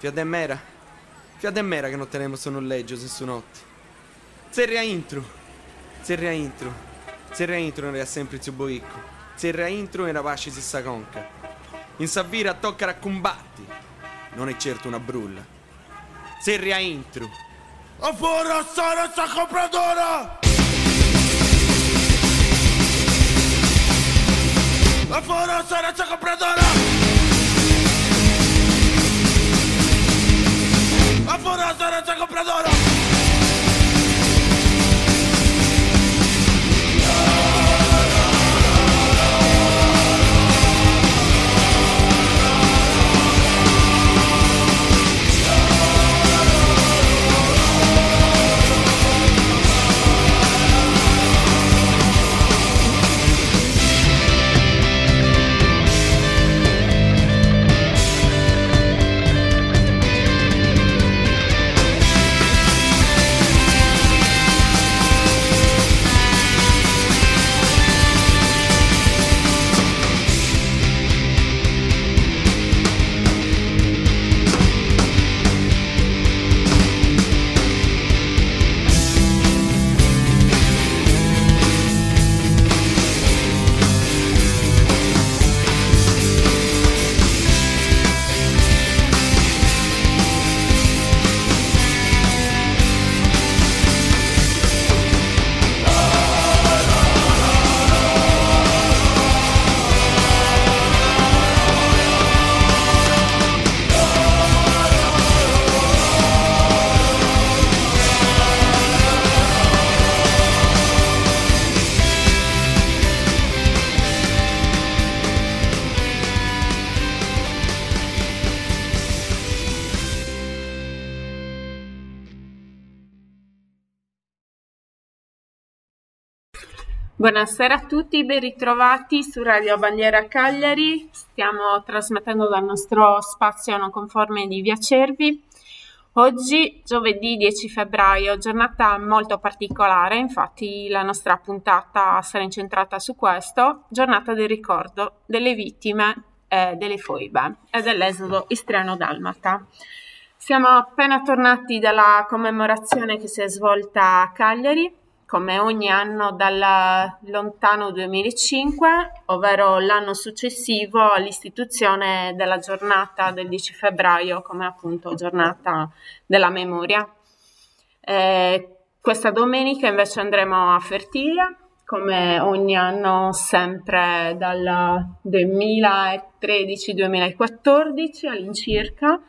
Fiat mera. Fiat mera che non tenemos un noleggio se su notte. Serra intro. Serra intro. Serra intro era sempre il suo boicco. Serra intro era pace si sa conca. In Savira tocca a combatti. Non è certo una brulla. Serra intro. A fuori stare sta compradora! A fuori stare sta compradora! A fuori stare sta compradora! Buonasera a tutti, ben ritrovati su Radio Bandiera Cagliari. Stiamo trasmettendo dal nostro spazio non conforme di Via Cervi. Oggi, giovedì 10 febbraio, giornata molto particolare, infatti la nostra puntata sarà incentrata su questo, giornata del ricordo delle vittime eh, delle foibe e dell'esodo istriano-dalmata. Siamo appena tornati dalla commemorazione che si è svolta a Cagliari come ogni anno dal lontano 2005, ovvero l'anno successivo all'istituzione della giornata del 10 febbraio come appunto giornata della memoria. Eh, questa domenica invece andremo a Fertilia, come ogni anno sempre dal 2013-2014 all'incirca.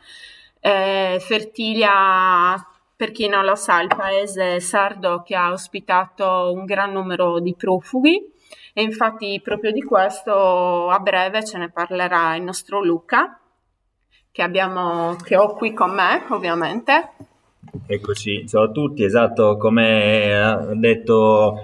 Eh, Fertilia per chi non lo sa, il paese sardo che ha ospitato un gran numero di profughi. E infatti proprio di questo a breve ce ne parlerà il nostro Luca, che, abbiamo, che ho qui con me ovviamente. Eccoci, ciao a tutti, esatto come ha detto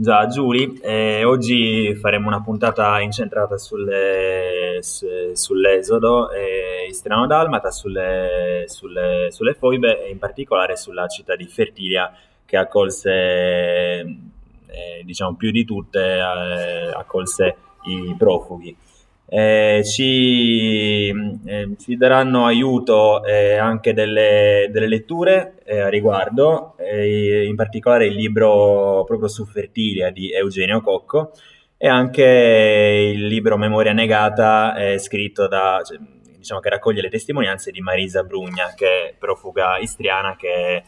già Giuli, eh, oggi faremo una puntata incentrata sulle, su, sull'esodo eh, istriano-dalmata, sulle, sulle, sulle, foibe e in particolare sulla città di Fertilia che accolse, eh, diciamo più di tutte, eh, accolse i profughi. Eh, ci, eh, ci, daranno aiuto eh, anche delle, delle letture eh, a riguardo, eh, in particolare il libro proprio su Fertilia di Eugenio Cocco e anche il libro Memoria negata eh, scritto da, cioè, diciamo che raccoglie le testimonianze di Marisa Brugna, che è profuga istriana, che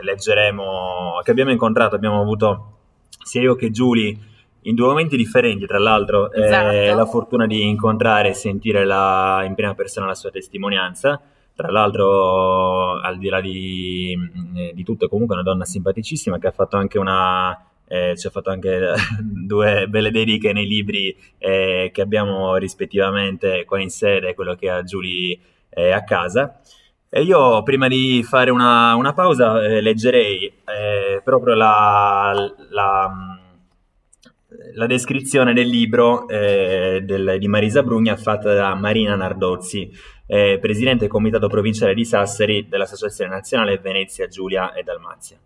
leggeremo, che abbiamo incontrato, abbiamo avuto sia io che Giulia in due momenti differenti, tra l'altro, esatto. eh, la fortuna di incontrare e sentire la, in prima persona la sua testimonianza. Tra l'altro, al di là di, eh, di tutto, è comunque una donna simpaticissima che ha fatto anche una, eh, ci ha fatto anche due belle dediche nei libri eh, che abbiamo rispettivamente qua in sede e quello che ha Giulia eh, a casa. E io prima di fare una, una pausa eh, leggerei eh, proprio la, la la descrizione del libro eh, del, di Marisa Brugna fatta da Marina Nardozzi, eh, presidente del comitato provinciale di Sassari dell'Associazione Nazionale Venezia, Giulia e Dalmazia.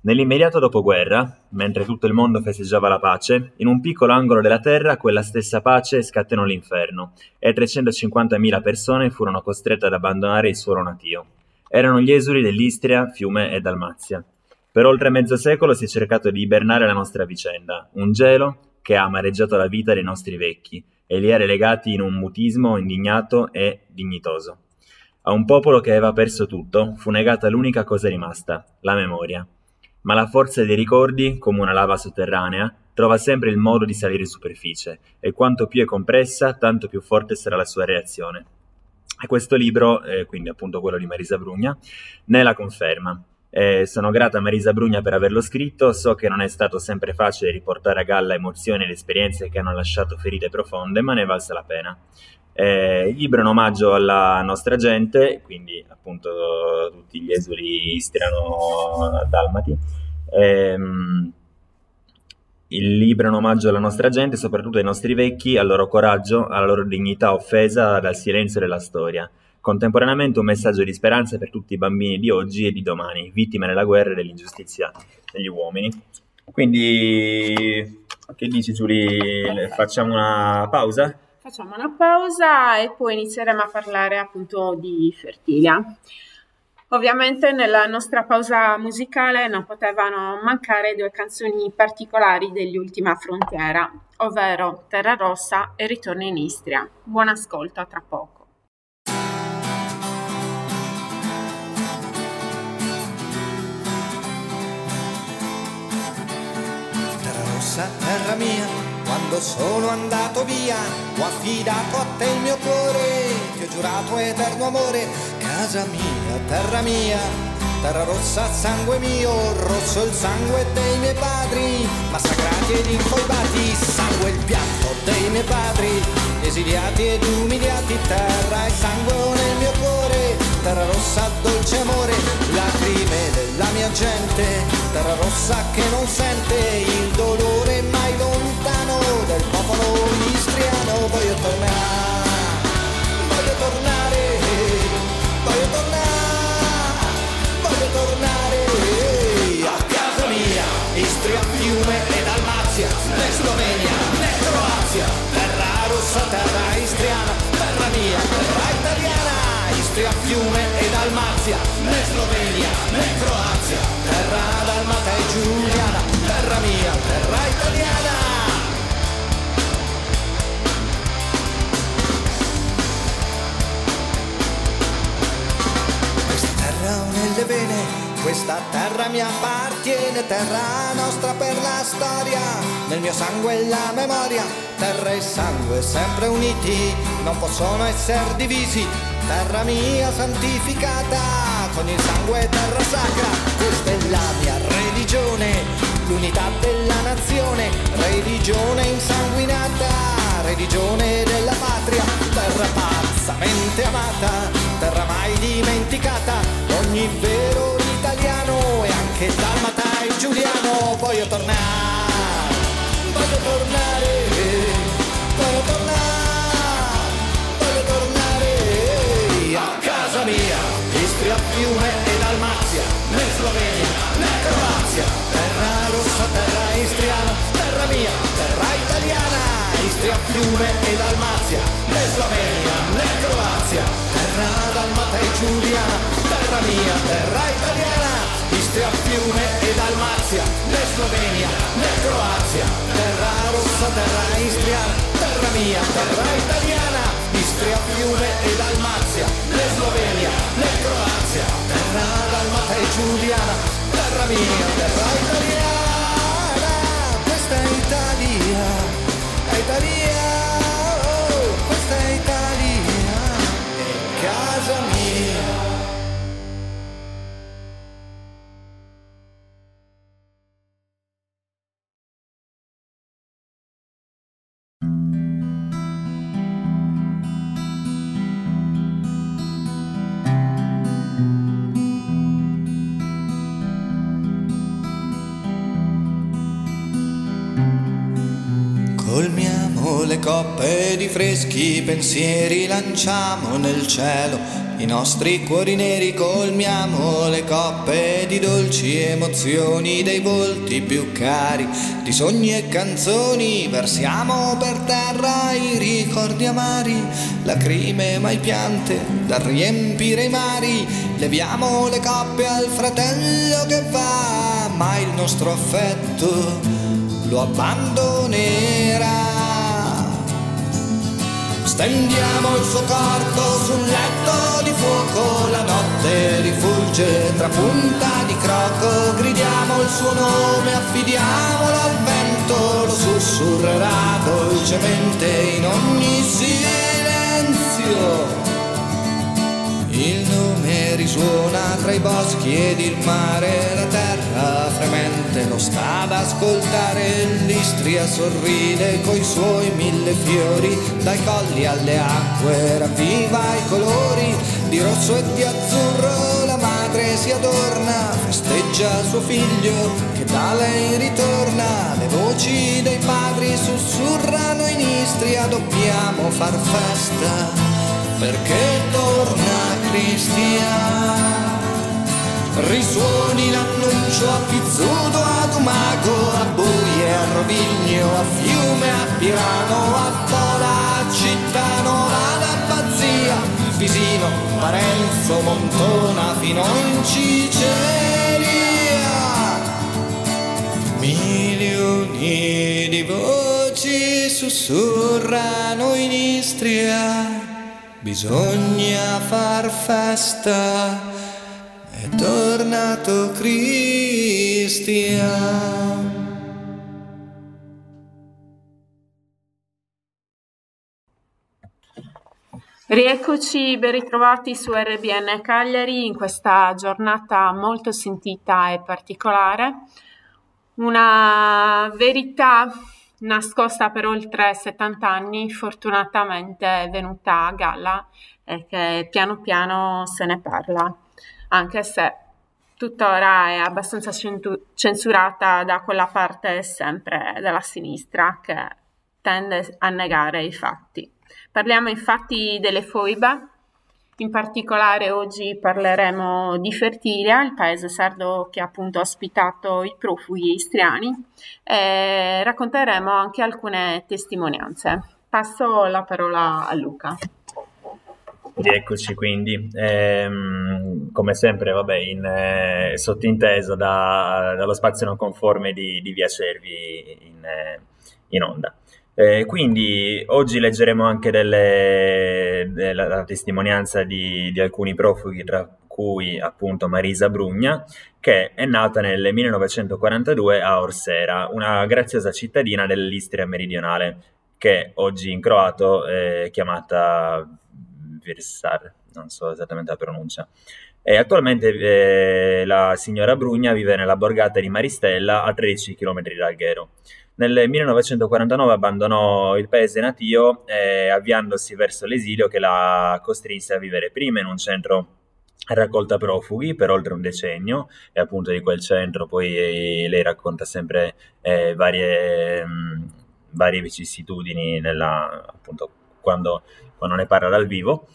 Nell'immediato dopoguerra, mentre tutto il mondo festeggiava la pace, in un piccolo angolo della terra quella stessa pace scatenò l'inferno e 350.000 persone furono costrette ad abbandonare il suolo natio. Erano gli esuli dell'Istria, Fiume e Dalmazia. Per oltre mezzo secolo si è cercato di ibernare la nostra vicenda, un gelo che ha amareggiato la vita dei nostri vecchi e li ha relegati in un mutismo indignato e dignitoso. A un popolo che aveva perso tutto fu negata l'unica cosa rimasta, la memoria. Ma la forza dei ricordi, come una lava sotterranea, trova sempre il modo di salire in superficie, e quanto più è compressa, tanto più forte sarà la sua reazione. E questo libro, eh, quindi appunto quello di Marisa Brugna, ne la conferma. Eh, sono grata a Marisa Brugna per averlo scritto, so che non è stato sempre facile riportare a galla emozioni ed esperienze che hanno lasciato ferite profonde, ma ne valsa la pena. Eh, il libro è un omaggio alla nostra gente, quindi appunto tutti gli esuli istriano-dalmati. Eh, il libro è un omaggio alla nostra gente, soprattutto ai nostri vecchi, al loro coraggio, alla loro dignità offesa dal silenzio della storia. Contemporaneamente un messaggio di speranza per tutti i bambini di oggi e di domani, vittime della guerra e dell'ingiustizia degli uomini. Quindi, che dici Giulia? Facciamo una pausa? Facciamo una pausa e poi inizieremo a parlare appunto di Fertilia. Ovviamente nella nostra pausa musicale non potevano mancare due canzoni particolari degli Ultima Frontiera, ovvero Terra Rossa e Ritorno in Istria. Buon ascolto, a tra poco. Rossa, terra mia. Quando sono andato via, ho affidato a te il mio cuore, ti ho giurato eterno amore, casa mia, terra mia, terra rossa, sangue mio, rosso il sangue dei miei padri, massacrati ed infoibati, sangue il pianto dei miei padri, esiliati ed umiliati, terra e sangue nel mio cuore, terra rossa, dolce amore, lacrime della mia gente, terra rossa che non sente il dolore mai lontano del popolo istriano, voglio tornare, voglio tornare, voglio tornare, voglio tornare a casa mia, Istria, Fiume e Dalmazia, né Slovenia, né Croazia, terra rossa, terra Istria, Fiume e Dalmazia, né Slovenia, né Croazia, terra dalmata e giuliana, terra mia, terra italiana. terra nelle vene, questa terra mi appartiene, terra nostra per la storia, nel mio sangue la memoria, terra e sangue sempre uniti, non possono essere divisi, terra mia santificata, con il sangue terra sacra, questa è la mia religione, l'unità della nazione, religione insanguinata religione della patria, terra pazzamente amata, terra mai dimenticata, ogni vero italiano e anche dalmata e giuliano, voglio tornare, Istria, Fiume e Dalmazia, né Slovenia né Croazia, terra dalmata e giuliana, terra mia, terra italiana, Istria, Fiume e Dalmazia, né Slovenia né Croazia, terra rossa, terra istriana, terra mia, terra italiana, Istria, Fiume e Dalmazia, né Slovenia né Croazia, terra dalmata e giuliana, terra mia, terra italiana, questa è Italia. Italia, coppe di freschi pensieri lanciamo nel cielo. I nostri cuori neri colmiamo le coppe di dolci emozioni dei volti più cari, di sogni e canzoni versiamo per terra i ricordi amari, lacrime mai piante da riempire i mari, leviamo le coppe al fratello che va, ma il nostro affetto lo abbandonerà. Stendiamo il suo corpo sul letto di fuoco, la notte rifulge tra punta di croco, gridiamo il suo nome, affidiamolo al vento, lo sussurrerà dolcemente in ogni silenzio. Il risuona tra i boschi ed il mare, la terra fremente lo sta ad ascoltare, l'istria sorride coi suoi mille fiori, dai colli alle acque ravviva i colori, di rosso e di azzurro la madre si adorna, festeggia suo figlio che da lei ritorna, le voci dei padri sussurrano in istria, dobbiamo far festa perché torna Cristian. Risuoni l'annuncio a Pizzuto, ad Umago, a Buie, a Rovigno, a Fiume, a Pirano, a Pola, a Cittano, ad Abbazia, Pisino, Parenzo, Montona, fino in Ciceria. Milioni di voci sussurrano in Istria bisogna far festa, è tornato Cristian. Rieccoci ben ritrovati su RBN Cagliari in questa giornata molto sentita e particolare. Una verità nascosta per oltre 70 anni, fortunatamente è venuta a galla e che piano piano se ne parla, anche se tuttora è abbastanza censurata da quella parte sempre della sinistra che tende a negare i fatti. Parliamo infatti delle foibe, in particolare oggi parleremo di Fertilia, il paese sardo che ha appunto ospitato i profughi istriani e racconteremo anche alcune testimonianze. Passo la parola a Luca. Rieccoci quindi, ehm, come sempre vabbè, in, eh, sottinteso da, dallo spazio non conforme di, di Via Cervi in, eh, in onda. Eh, quindi oggi leggeremo anche delle, della testimonianza di, di, alcuni profughi, tra cui appunto Marisa Brugna, che è nata nel 1942 a Orsera, una graziosa cittadina dell'Istria meridionale, che oggi in croato è chiamata Virsar, non so esattamente la pronuncia. E attualmente eh, la signora Brugna vive nella borgata di Maristella a 13 km da Alghero. Nel 1949 abbandonò il paese natio eh, avviandosi verso l'esilio che la costrinse a vivere prima in un centro raccolta profughi per oltre un decennio e appunto di quel centro poi eh, lei racconta sempre eh, varie, mh, mm, varie vicissitudini nella, appunto quando, quando ne parla dal vivo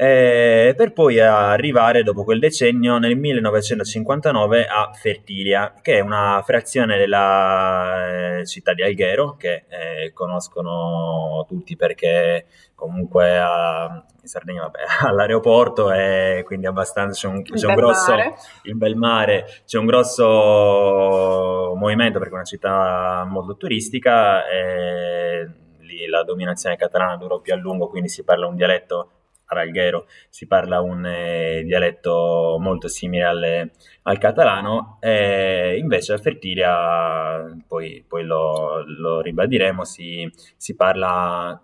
eh, per poi arrivare dopo quel decennio nel 1959 a Fertilia, che è una frazione della eh, città di Alghero, che eh, conoscono tutti perché comunque a, in Sardegna vabbè, all'aeroporto e quindi abbastanza c'è un, c'è un grosso mare. il bel mare, c'è un grosso movimento perché è una città molto turistica e lì la dominazione catalana durò più a lungo, quindi si parla un dialetto Alghero si parla un eh, dialetto molto simile alle, al catalano, e invece a Fertilia, poi, poi lo, lo, ribadiremo, si, si parla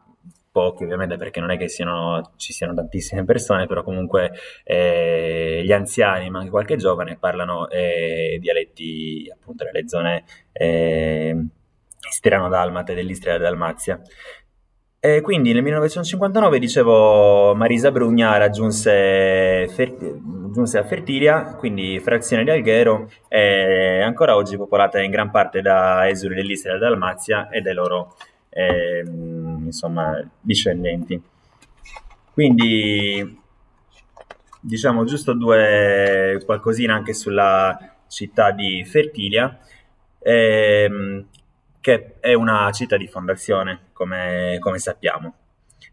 pochi ovviamente perché non è che siano, ci siano tantissime persone, però comunque eh, gli anziani, ma anche qualche giovane, parlano eh, dialetti appunto delle zone eh, istriano-dalmate dell'Istria e Dalmazia. E quindi nel 1959, dicevo, Marisa Brugna raggiunse, Fer- giunse a Fertilia, quindi frazione di Alghero, è ancora oggi popolata in gran parte da esuli dell'Istria e Dalmazia e dai loro eh, insomma, discendenti. Quindi diciamo giusto due qualcosina anche sulla città di Fertilia, ehm, che è una città di fondazione, come, come sappiamo.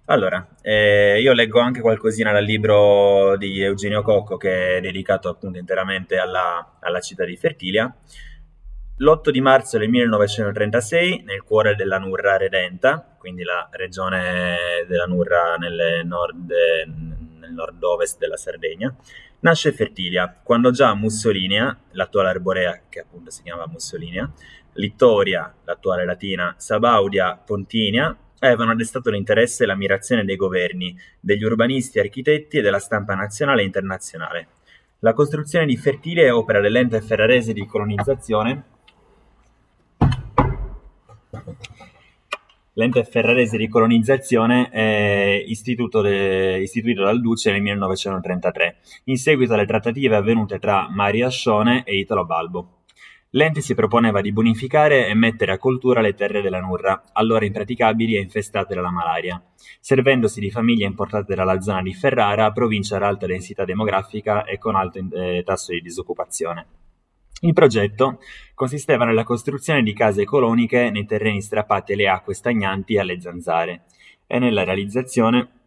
Allora, eh, io leggo anche qualcosina dal libro di Eugenio Cocco che è dedicato appunto interamente alla, alla città di Fertilia. L'8 di marzo del 1936, nel cuore della Nurra Redenta, quindi la regione della Nurra nel, nord, nel nord-ovest della Sardegna, nasce Fertilia, quando già Mussolinia, l'attuale Arborea, che appunto si chiama Mussolinia, Littoria, l'attuale Latina, Sabaudia, Pontinia, avevano destato l'interesse e l'ammirazione dei governi, degli urbanisti, architetti e della stampa nazionale e internazionale. La costruzione di Fertilia è opera dell'ente ferrarese di colonizzazione L'ente ferrarese di colonizzazione è de, istituito dal Duce nel 1933, in seguito alle trattative avvenute tra Mario Ascione e Italo Balbo. L'ente si proponeva di bonificare e mettere a coltura le terre della Nurra, allora impraticabili e infestate dalla malaria, servendosi di famiglie importate dalla zona di Ferrara, provincia ad alta densità demografica e con alto eh, tasso di disoccupazione. Il progetto consisteva nella costruzione di case coloniche nei terreni strappati alle acque stagnanti e alle zanzare e nella realizzazione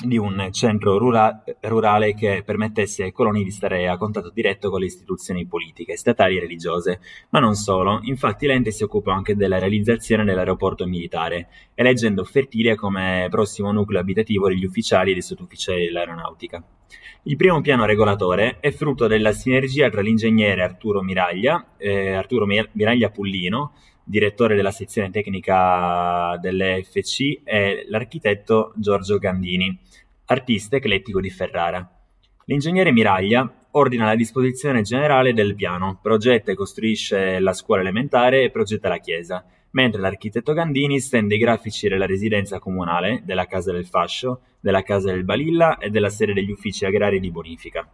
di un centro rura- rurale che permettesse ai coloni di stare a contatto diretto con le istituzioni politiche, statali e religiose, ma non solo, infatti l'ente si occupò anche della realizzazione dell'aeroporto militare, eleggendo Fertilia come prossimo nucleo abitativo degli ufficiali e dei sottufficiali dell'aeronautica. Il primo piano regolatore è frutto della sinergia tra l'ingegnere Arturo Miraglia, eh, Arturo Miraglia Pullino, direttore della sezione tecnica dell'EFC, e l'architetto Giorgio Gandini, artista eclettico di Ferrara. L'ingegnere Miraglia ordina la disposizione generale del piano, progetta e costruisce la scuola elementare e progetta la chiesa, mentre l'architetto Gandini stende i grafici della residenza comunale, della Casa del Fascio, della Casa del Balilla e della sede degli uffici agrari di bonifica.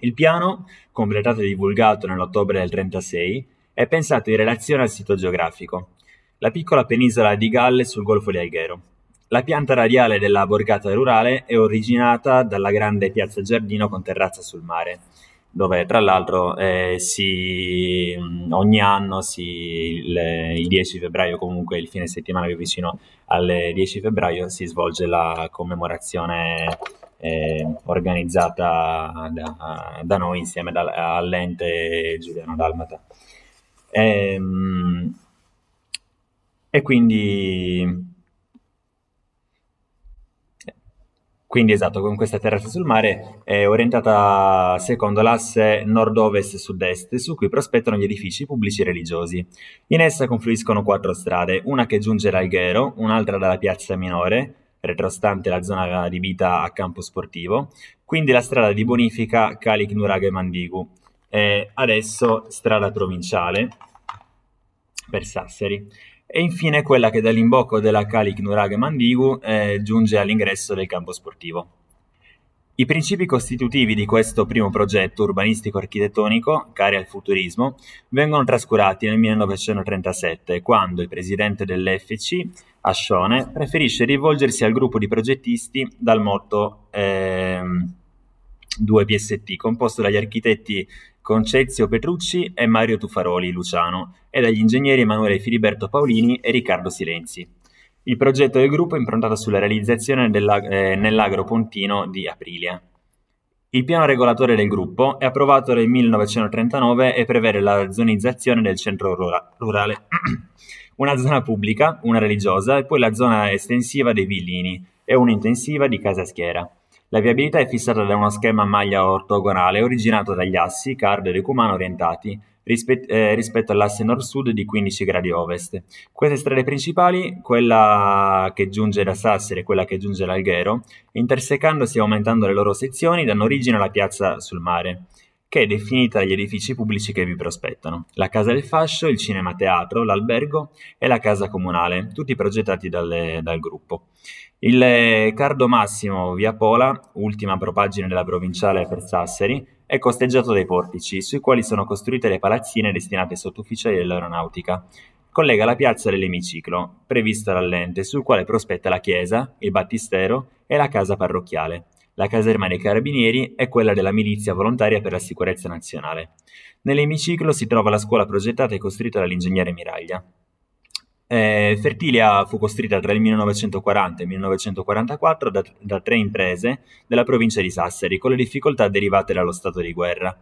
Il piano, completato e divulgato nell'ottobre del 1936, è pensato in relazione al sito geografico, la piccola penisola di Galle sul golfo di Alghero. La pianta radiale della borgata rurale è originata dalla grande piazza giardino con terrazza sul mare, dove tra l'altro eh, si, ogni anno si, il, il, 10 febbraio, comunque il fine settimana più vicino al 10 febbraio, si svolge la commemorazione eh, organizzata da, da, noi insieme da, all'ente Giuliano Dalmata. E, ehm, e quindi, quindi esatto, con questa terrazza sul mare è orientata secondo l'asse nord-ovest-sud-est su cui prospettano gli edifici pubblici e religiosi. In essa confluiscono quattro strade, una che giunge da Alghero, un'altra dalla piazza minore, retrostante la zona adibita a campo sportivo, quindi la strada di bonifica Calic Nuraghe Mandigu, e adesso strada provinciale per Sassari e infine quella che dall'imbocco della Calic Nuraghe Mandigu eh, giunge all'ingresso del campo sportivo. I principi costitutivi di questo primo progetto urbanistico-architettonico, cari al futurismo, vengono trascurati nel 1937, quando il presidente dell'FC, Ascione, preferisce rivolgersi al gruppo di progettisti dal motto ehm, 2PST, composto dagli architetti Concezio Petrucci e Mario Tuffaroli Luciano e dagli ingegneri Emanuele Filiberto Paolini e Riccardo Silenzi. Il progetto del gruppo è improntato sulla realizzazione eh, nell'agro pontino di Aprilia. Il piano regolatore del gruppo è approvato nel 1939 e prevede la zonizzazione del centro rura- rurale, una zona pubblica, una religiosa e poi la zona estensiva dei villini e un'intensiva di Casa Schiera. La viabilità è fissata da uno schema a maglia ortogonale originato dagli assi Card e Decumano orientati rispet- eh, rispetto all'asse nord-sud di 15 gradi ovest. Queste strade principali, quella che giunge da Sassari e quella che giunge da Alghero, intersecandosi e aumentando le loro sezioni, danno origine alla piazza sul mare che è definita dagli edifici pubblici che vi prospettano. La Casa del Fascio, il Cinema Teatro, l'Albergo e la Casa Comunale, tutti progettati dalle, dal gruppo. Il Cardo Massimo via Pola, ultima propaggine della provinciale per Sassari, è costeggiato dai portici, sui quali sono costruite le palazzine destinate ai sottufficiali dell'aeronautica, collega la piazza dell'emiciclo, prevista dall'ente, sul quale prospetta la chiesa, il battistero e la casa parrocchiale. La caserma dei carabinieri è quella della milizia volontaria per la sicurezza nazionale. Nell'emiciclo si trova la scuola progettata e costruita dall'ingegnere Miraglia. Eh, Fertilia fu costruita tra il 1940 e il 1944 da, da, tre imprese della provincia di Sassari, con le difficoltà derivate dallo stato di guerra.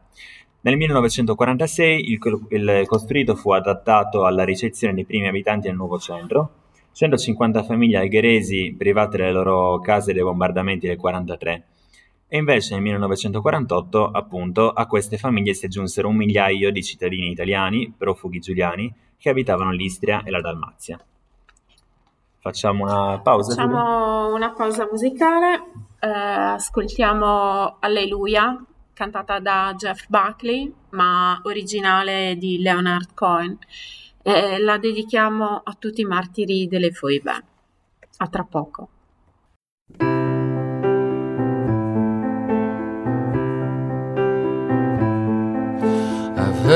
Nel 1946 il, il costruito fu adattato alla ricezione dei primi abitanti del nuovo centro, 150 famiglie algheresi private delle loro case dai bombardamenti del 1943 e invece nel 1948 appunto a queste famiglie si aggiunsero un migliaio di cittadini italiani, profughi giuliani, che abitavano l'Istria e la Dalmazia. Facciamo una pausa? Facciamo una pausa musicale, eh, ascoltiamo Alleluia, cantata da Jeff Buckley, ma originale di Leonard Cohen. Eh, la dedichiamo a tutti i martiri delle foibe. A tra poco.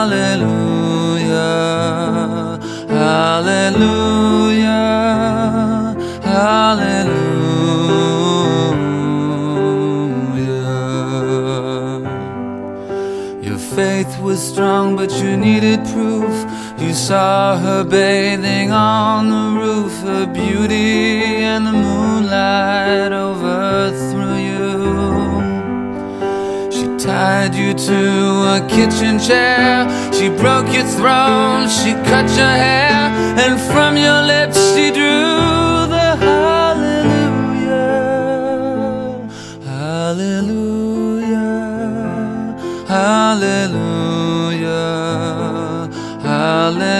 Hallelujah, Hallelujah, Hallelujah. Your faith was strong, but you needed proof. You saw her bathing on the roof, her beauty and the moonlight oh, tied you to a kitchen chair. She broke your throne, she cut your hair, and from your lips she drew the hallelujah, hallelujah, hallelujah, hallelujah,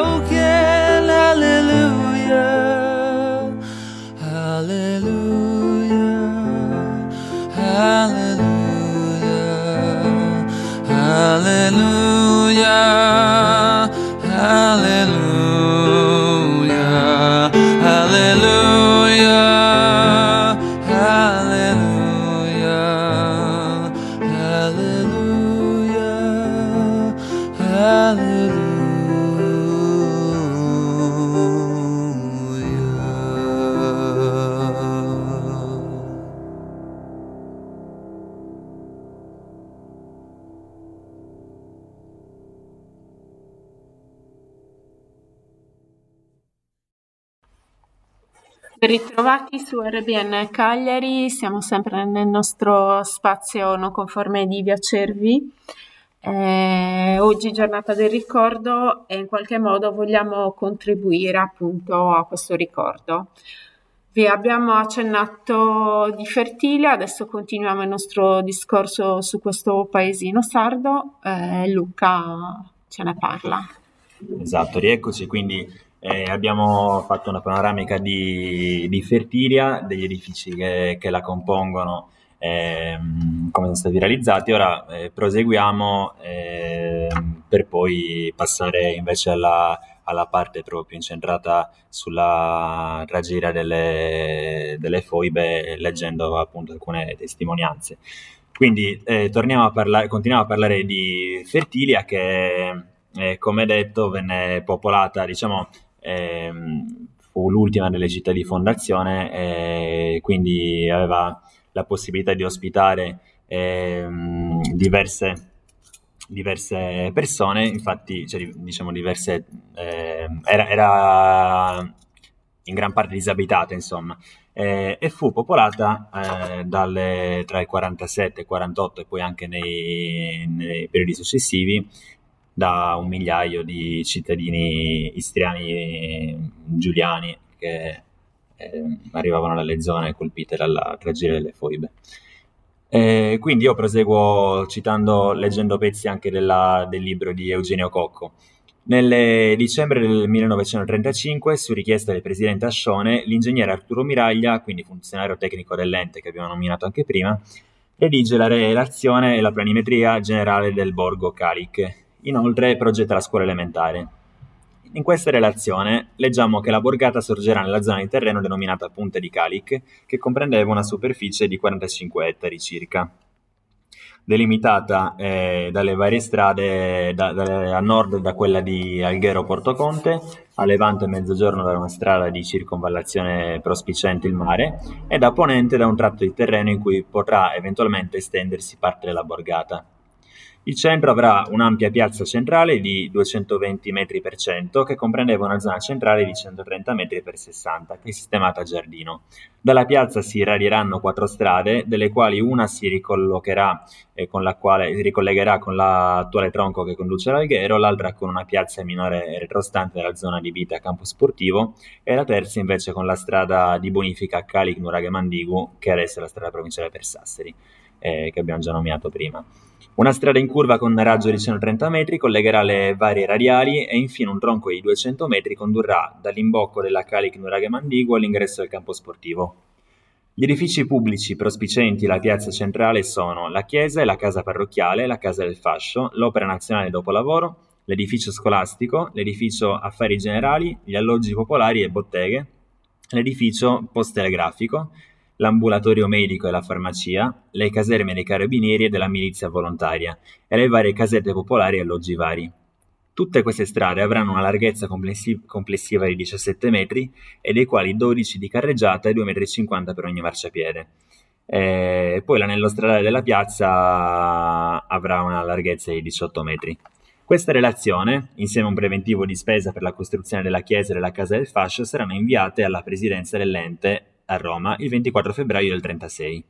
Ritrovati su RBN Cagliari, siamo sempre nel nostro spazio non conforme di Via Cervi. Eh, oggi giornata del ricordo e in qualche modo vogliamo contribuire appunto a questo ricordo. Vi abbiamo accennato di Fertilia, adesso continuiamo il nostro discorso su questo paesino sardo. Eh, Luca ce ne parla. Esatto, rieccoci, quindi eh, abbiamo fatto una panoramica di, di Fertilia, degli edifici che, che la compongono, ehm, come sono stati realizzati. Ora eh, proseguiamo ehm, per poi passare invece alla, alla parte proprio incentrata sulla tragedia delle, delle foibe, leggendo appunto alcune testimonianze. Quindi eh, torniamo a parlare, continuiamo a parlare di Fertilia che, eh, come detto, venne popolata, diciamo, ehm, fu l'ultima delle città di fondazione e quindi aveva la possibilità di ospitare ehm, diverse, diverse, persone, infatti cioè, diciamo diverse, eh, era, era, in gran parte disabitata insomma, eh, e fu popolata eh, dalle, tra il 47 e il 48 e poi anche nei, nei periodi successivi da un migliaio di cittadini istriani giuliani che eh, arrivavano dalle zone colpite dalla tragedia delle foibe. Eh, quindi io proseguo citando, leggendo pezzi anche della, del libro di Eugenio Cocco. Nel dicembre del 1935, su richiesta del presidente Ascione, l'ingegnere Arturo Miraglia, quindi funzionario tecnico dell'ente che abbiamo nominato anche prima, redige la relazione e la planimetria generale del borgo Calic, Inoltre progetta la scuola elementare. In questa relazione leggiamo che la borgata sorgerà nella zona di terreno denominata Punta di Calic, che comprendeva una superficie di 45 ettari circa, delimitata eh, dalle varie strade da, da, a nord da quella di Alghero Portoconte, a levante e mezzogiorno da una strada di circonvallazione prospicente il mare e da ponente da un tratto di terreno in cui potrà eventualmente estendersi parte della borgata. Il centro avrà un'ampia piazza centrale di 220 metri per cento che comprendeva una zona centrale di 130 metri per 60 che è sistemata a giardino. Dalla piazza si irradieranno quattro strade, delle quali una si ricollocherà e con la quale si ricollegherà con l'attuale tronco che conduce all'Alghero, l'altra con una piazza minore retrostante dalla zona adibita a campo sportivo e la terza invece con la strada di bonifica a Calic Nuraghe Mandigu, che adesso è la strada provinciale per Sassari, eh, che abbiamo già nominato prima. Una strada in curva con raggio di 130 metri collegherà le varie radiali e infine un tronco di 200 metri condurrà dall'imbocco della Calic Nuraghe Mandigo all'ingresso del campo sportivo. Gli edifici pubblici prospicenti la piazza centrale sono la chiesa e la casa parrocchiale, la casa del fascio, l'opera nazionale dopo lavoro, l'edificio scolastico, l'edificio affari generali, gli alloggi popolari e botteghe, l'edificio post-telegrafico, l'ambulatorio medico e la farmacia, le caserme dei carabinieri e della milizia volontaria e le varie casette popolari e alloggi vari. Tutte queste strade avranno una larghezza complessiva di 17 metri e dei quali 12 di carreggiata e 2,50 m per ogni marciapiede. E poi l'anello stradale della piazza avrà una larghezza di 18 metri. Questa relazione, insieme a un preventivo di spesa per la costruzione della chiesa e della casa del fascio, saranno inviate alla presidenza dell'ente a Roma il 24 febbraio del 36.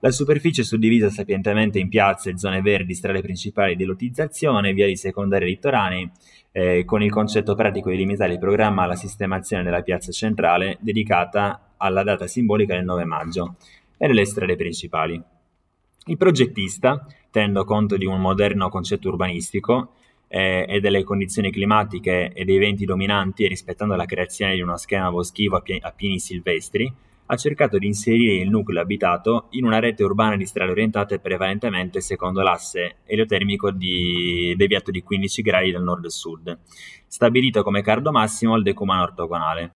La superficie suddivisa sapientemente in piazze, zone verdi, strade principali di lottizzazione, viali secondarie litoranei, eh, con il concetto pratico di limitare il programma alla sistemazione della piazza centrale dedicata alla data simbolica del 9 maggio e delle strade principali. Il progettista, tenendo conto di un moderno concetto urbanistico, eh, e delle condizioni climatiche e dei venti dominanti rispettando la creazione di uno schema boschivo a, pie- a pieni silvestri, ha cercato di inserire il nucleo abitato in una rete urbana di strade orientate prevalentemente secondo l'asse eliotermico di deviato di 15 gradi dal nord-sud, stabilito come cardo massimo al decumano ortogonale.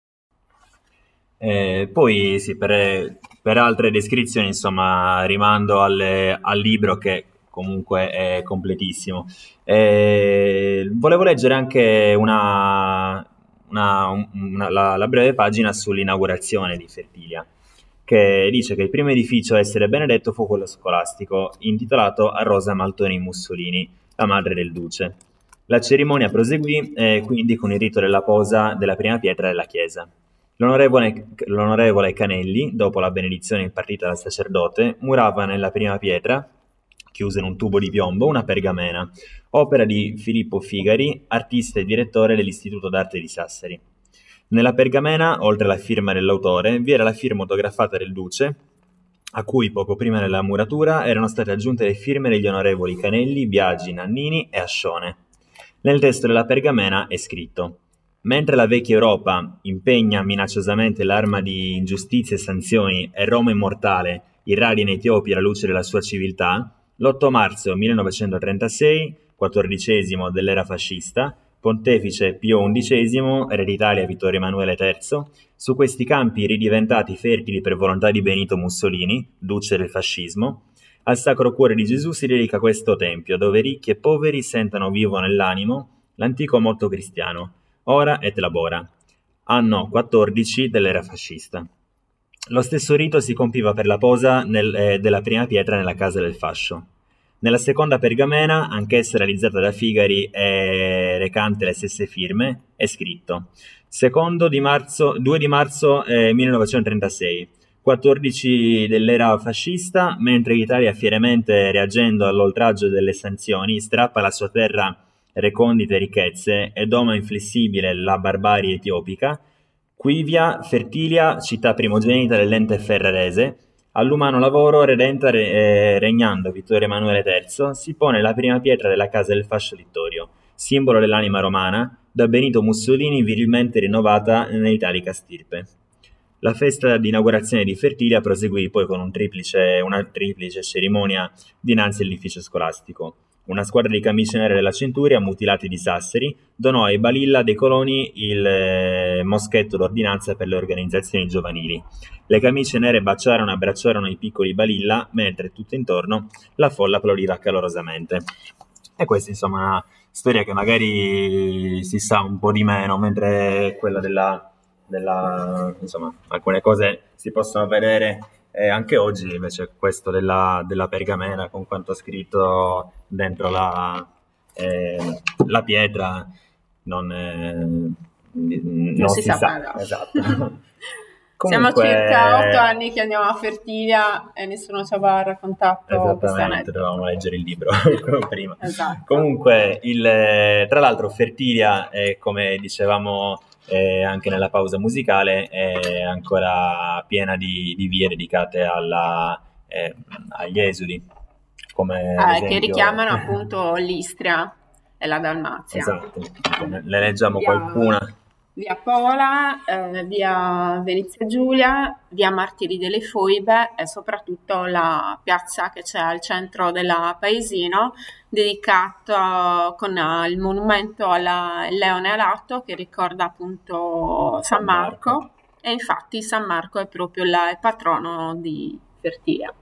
Eh, poi sì, per, per, altre descrizioni, insomma, rimando alle, al libro che comunque è completissimo. Eh, volevo leggere anche una, una, una, la, la, breve pagina sull'inaugurazione di Fertilia, che dice che il primo edificio a essere benedetto fu quello scolastico, intitolato a Rosa Maltoni Mussolini, la madre del duce. La cerimonia proseguì eh, quindi con il rito della posa della prima pietra della chiesa. L'onorevole, l'onorevole Canelli, dopo la benedizione impartita dal sacerdote, murava nella prima pietra, chiusa in un tubo di piombo, una pergamena, opera di Filippo Figari, artista e direttore dell'Istituto d'Arte di Sassari. Nella pergamena, oltre alla firma dell'autore, vi era la firma autografata del duce, a cui poco prima della muratura erano state aggiunte le firme degli onorevoli Canelli, Biagi, Nannini e Ascione. Nel testo della pergamena è scritto Mentre la vecchia Europa impegna minacciosamente l'arma di ingiustizie e sanzioni e Roma immortale irradia in Etiopia la luce della sua civiltà, l'8 marzo 1936, quattordicesimo dell'era fascista, pontefice Pio XI, re d'Italia Vittorio Emanuele III, su questi campi ridiventati fertili per volontà di Benito Mussolini, duce del fascismo, al Sacro Cuore di Gesù si dedica questo tempio, dove ricchi e poveri sentano vivo nell'animo l'antico motto cristiano ora et labora, anno 14 dell'era fascista. Lo stesso rito si compiva per la posa nel, eh, della prima pietra nella casa del fascio. Nella seconda pergamena, anch'essa realizzata da Figari e recante le stesse firme, è scritto di marzo, 2 di marzo eh, 1936, 14 dell'era fascista, mentre l'Italia fieramente reagendo all'oltraggio delle sanzioni strappa la sua terra recondite ricchezze e doma inflessibile la barbarie etiopica, Quivia, Fertilia, città primogenita dell'ente ferrarese, all'umano lavoro redenta re, eh, regnando Vittorio Emanuele III, si pone la prima pietra della casa del fascio Littorio, simbolo dell'anima romana, da Benito Mussolini virilmente rinnovata nell'italica stirpe. La festa di inaugurazione di Fertilia proseguì poi con un triplice, una triplice cerimonia dinanzi all'edificio scolastico. Una squadra di camicie nere della Centuria, mutilati di Sassari, donò ai Balilla dei coloni il eh, moschetto d'ordinanza per le organizzazioni giovanili. Le camicie nere baciarono e abbracciarono i piccoli Balilla, mentre tutto intorno la folla applaudiva calorosamente. E questa insomma è una storia che magari si sa un po' di meno, mentre quella della, della insomma, alcune cose si possono vedere e anche oggi invece questo della, della pergamena con quanto scritto dentro la, eh, la pietra non, eh, non, non si, si, sa. sa. Esatto. Comunque... Siamo circa otto anni che andiamo a Fertilia e nessuno ci aveva raccontato Esattamente, dovevamo leggere il libro prima. Esatto. Comunque, il, tra l'altro Fertilia, è, come dicevamo e anche nella pausa musicale è ancora piena di, di vie dedicate alla, eh, agli esuli. Come ah, esempio... Che richiamano appunto l'Istria e la Dalmazia. Esatto, ne leggiamo via, qualcuna. Via Pola, eh, via Venezia Giulia, via Martiri delle Foibe e soprattutto la piazza che c'è al centro della Paesino dedicato con uh, il monumento al leone alato che ricorda appunto San Marco e infatti San Marco è proprio il patrono di Fertilia.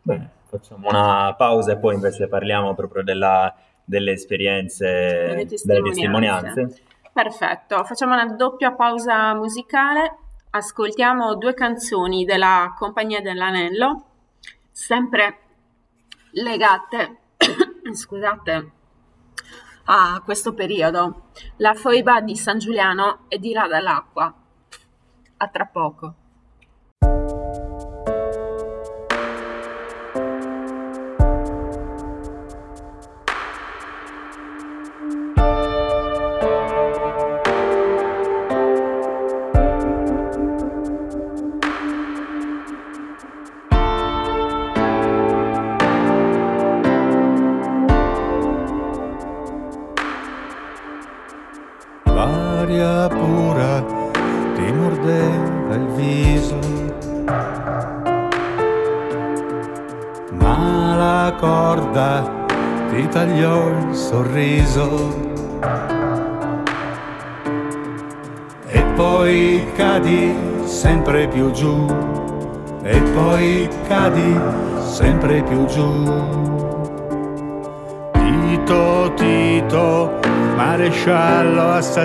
Bene, facciamo una pausa e poi invece parliamo proprio della, delle esperienze, delle testimonianze. delle testimonianze. Perfetto, facciamo una doppia pausa musicale, ascoltiamo due canzoni della Compagnia dell'Anello, sempre legate scusate, a questo periodo. La foiba di San Giuliano è di là dall'acqua. A tra poco.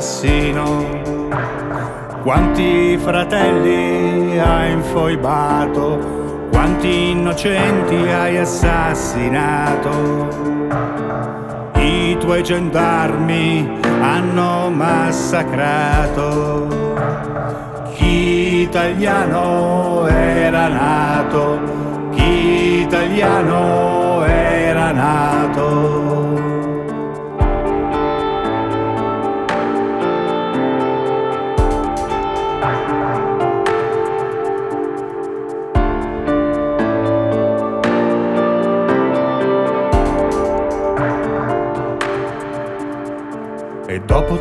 Assassino, quanti fratelli hai infoibato? Quanti innocenti hai assassinato? i tuoi gendarmi hanno massacrato chi italiano era nato, chi italiano era nato.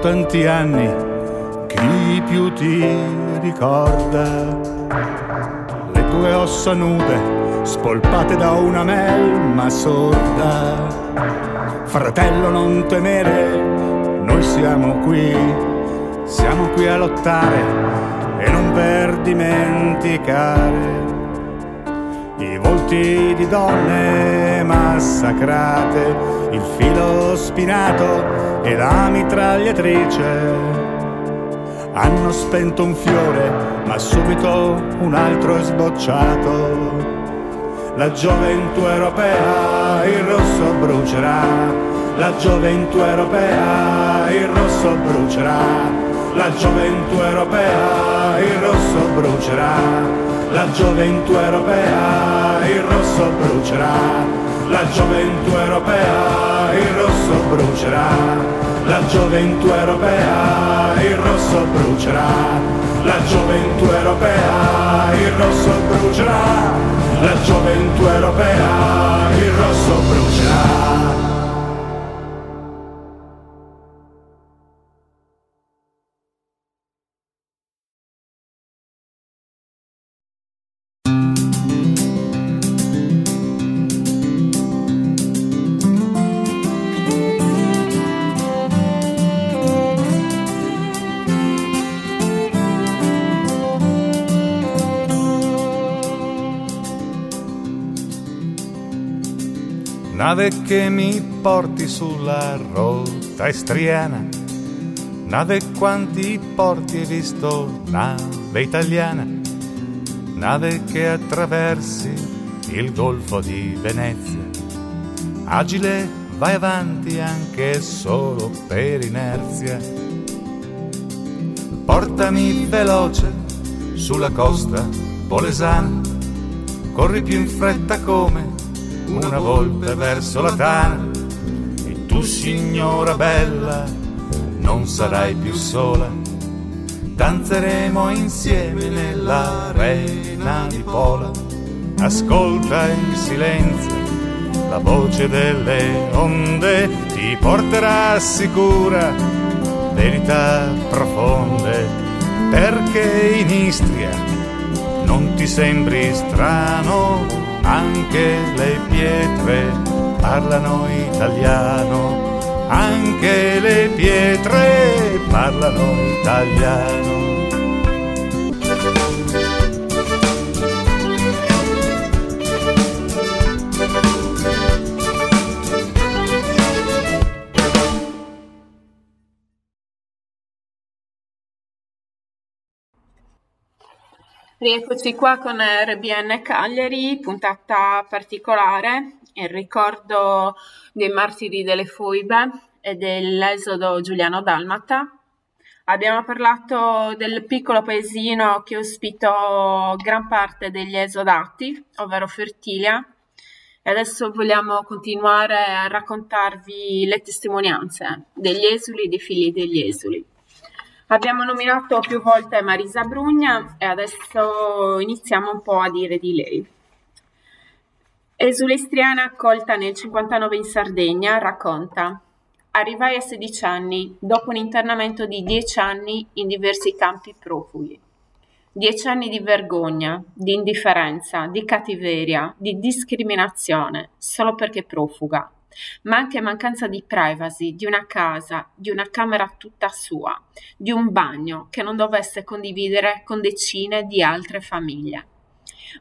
Tanti anni, chi più ti ricorda? Le tue ossa nude, spolpate da una melma sorda. Fratello, non temere, noi siamo qui, siamo qui a lottare e non per dimenticare i volti di donne massacrate, il filo spinato e la mitragliatrice. Hanno spento un fiore, ma subito un altro è sbocciato. La gioventù europea, il rosso brucerà. La gioventù europea, il rosso brucerà. La gioventù europea, il rosso brucerà. La gioventù europea, il rosso brucerà. La gioventù europea, il rosso brucerà. La gioventù europea, il rosso brucerà. La gioventù europea, il rosso brucerà. La gioventù europea, il rosso brucerà. Nave che mi porti sulla rotta istriana, nave quanti porti hai visto, nave italiana, nave che attraversi il golfo di Venezia. Agile vai avanti anche solo per inerzia. Portami veloce sulla costa polesana, corri più in fretta come una volpe verso la tana e tu signora bella non sarai più sola. Danzeremo insieme nell'arena di Pola. Ascolta in silenzio la voce delle onde ti porterà sicura verità profonde perché in Istria non ti sembri strano anche le pietre parlano italiano, anche le pietre parlano italiano. Rieccoci qua con RBN Cagliari, puntata particolare in ricordo dei martiri delle foibe e dell'esodo Giuliano Dalmata. Abbiamo parlato del piccolo paesino che ospitò gran parte degli esodati, ovvero Fertilia, e adesso vogliamo continuare a raccontarvi le testimonianze degli esuli e dei figli degli esuli. Abbiamo nominato più volte Marisa Brugna e adesso iniziamo un po' a dire di lei. Esulestriana accolta nel 59 in Sardegna racconta Arrivai a 16 anni, dopo un internamento di 10 anni in diversi campi profughi. 10 anni di vergogna, di indifferenza, di cattiveria, di discriminazione, solo perché profuga, ma anche mancanza di privacy, di una casa, di una camera tutta sua, di un bagno che non dovesse condividere con decine di altre famiglie.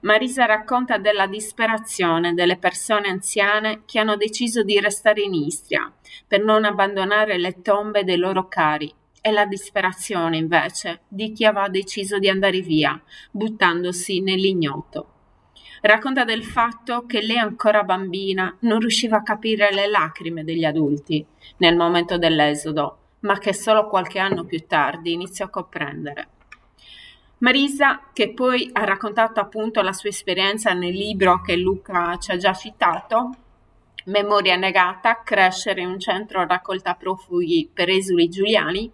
Marisa racconta della disperazione delle persone anziane che hanno deciso di restare in Istria per non abbandonare le tombe dei loro cari e la disperazione invece di chi aveva deciso di andare via, buttandosi nell'ignoto. Racconta del fatto che lei ancora bambina non riusciva a capire le lacrime degli adulti nel momento dell'esodo, ma che solo qualche anno più tardi iniziò a comprendere. Marisa, che poi ha raccontato appunto la sua esperienza nel libro che Luca ci ha già citato, Memoria negata, crescere in un centro raccolta profughi per esuli giuliani,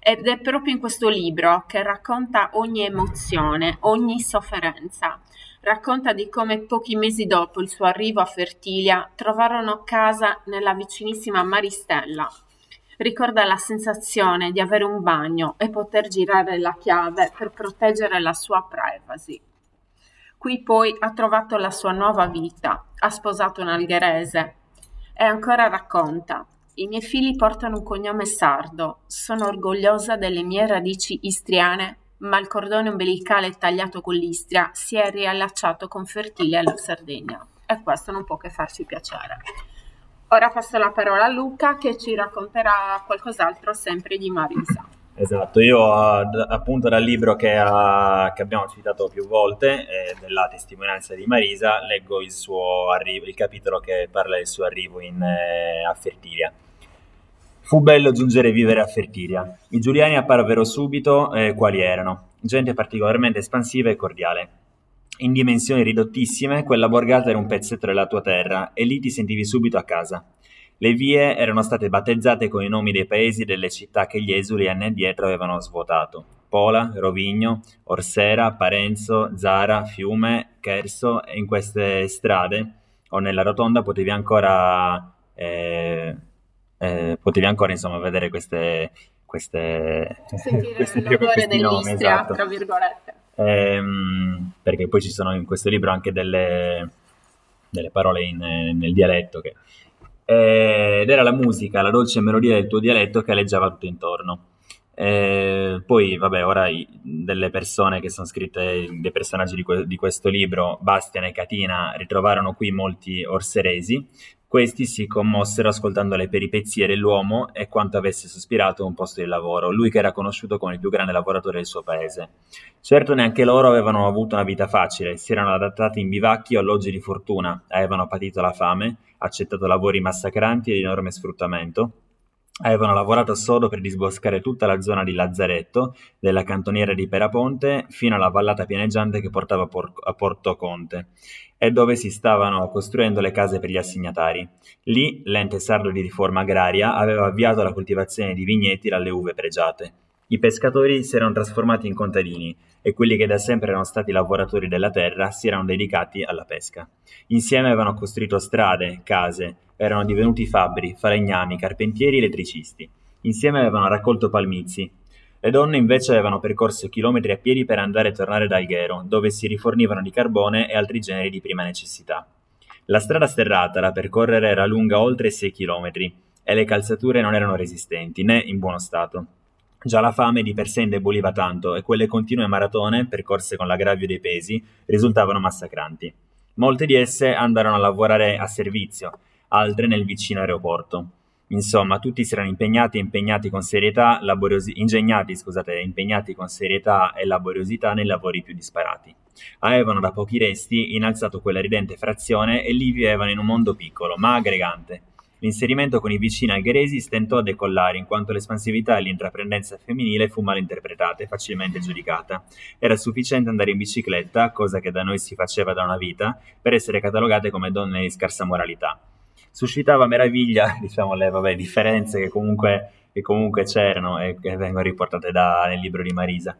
ed è proprio in questo libro che racconta ogni emozione, ogni sofferenza. Racconta di come pochi mesi dopo il suo arrivo a Fertilia trovarono casa nella vicinissima Maristella, Ricorda la sensazione di avere un bagno e poter girare la chiave per proteggere la sua privacy. Qui poi ha trovato la sua nuova vita, ha sposato un algherese e ancora racconta. I miei figli portano un cognome sardo, sono orgogliosa delle mie radici istriane, ma il cordone umbilicale tagliato con l'Istria si è riallacciato con Fertile alla Sardegna. E questo non può che farci piacere. Ora passo la parola a Luca che ci racconterà qualcos'altro sempre di Marisa. Esatto, io appunto dal libro che, ha, che abbiamo citato più volte, eh, della testimonianza di Marisa, leggo il, suo arrivo, il capitolo che parla del suo arrivo in, eh, a Fertilia. Fu bello giungere a vivere a Fertilia. I giuliani apparvero subito eh, quali erano, gente particolarmente espansiva e cordiale in dimensioni ridottissime, quella borgata era un pezzetto della tua terra e lì ti sentivi subito a casa. Le vie erano state battezzate con i nomi dei paesi e delle città che gli esuli anni addietro avevano svuotato. Pola, Rovigno, Orsera, Parenzo, Zara, Fiume, Cherso e in queste strade o nella rotonda potevi ancora, eh, eh, potevi ancora insomma, vedere queste, queste, queste, l'odore dell'Istria, esatto. tra virgolette ehm, perché poi ci sono in questo libro anche delle, delle parole in, nel dialetto che, eh, ed era la musica, la dolce melodia del tuo dialetto che aleggiava tutto intorno. Eh, poi, vabbè, ora i, delle persone che sono scritte, dei personaggi di, que- di, questo libro, Bastian e Catina, ritrovarono qui molti orseresi, questi si commossero ascoltando le peripezie dell'uomo e quanto avesse sospirato un posto di lavoro, lui che era conosciuto come il più grande lavoratore del suo paese. Certo neanche loro avevano avuto una vita facile, si erano adattati in bivacchi o alloggi di fortuna, avevano patito la fame, accettato lavori massacranti e di enorme sfruttamento, avevano lavorato sodo per disboscare tutta la zona di Lazzaretto, della cantoniera di Peraponte, fino alla vallata pianeggiante che portava a, Por- a Porto Conte e dove si stavano costruendo le case per gli assegnatari. Lì l'ente sardo di riforma agraria aveva avviato la coltivazione di vigneti dalle uve pregiate. I pescatori si erano trasformati in contadini e quelli che da sempre erano stati lavoratori della terra si erano dedicati alla pesca. Insieme avevano costruito strade, case, erano divenuti fabbri, falegnami, carpentieri elettricisti. Insieme avevano raccolto palmizi, le donne invece avevano percorso chilometri a piedi per andare e tornare da Alghero, dove si rifornivano di carbone e altri generi di prima necessità. La strada sterrata da percorrere era lunga oltre 6 chilometri e le calzature non erano resistenti né in buono stato. Già la fame di per sé indeboliva tanto e quelle continue maratone, percorse con l'aggravio dei pesi, risultavano massacranti. Molte di esse andarono a lavorare a servizio, altre nel vicino aeroporto. Insomma, tutti si erano impegnati, impegnati con serietà, laboriosi- ingegnati, scusate, impegnati con serietà e laboriosità nei lavori più disparati. Avevano da pochi resti innalzato quella ridente frazione e lì vivevano in un mondo piccolo, ma aggregante. L'inserimento con i vicini algheresi stentò a decollare in quanto l'espansività e l'intraprendenza femminile fu mal interpretata e facilmente giudicata. Era sufficiente andare in bicicletta, cosa che da noi si faceva da una vita, per essere catalogate come donne di scarsa moralità suscitava meraviglia, diciamo, le vabbè, differenze che comunque, che comunque c'erano e che vengono riportate da, nel libro di Marisa.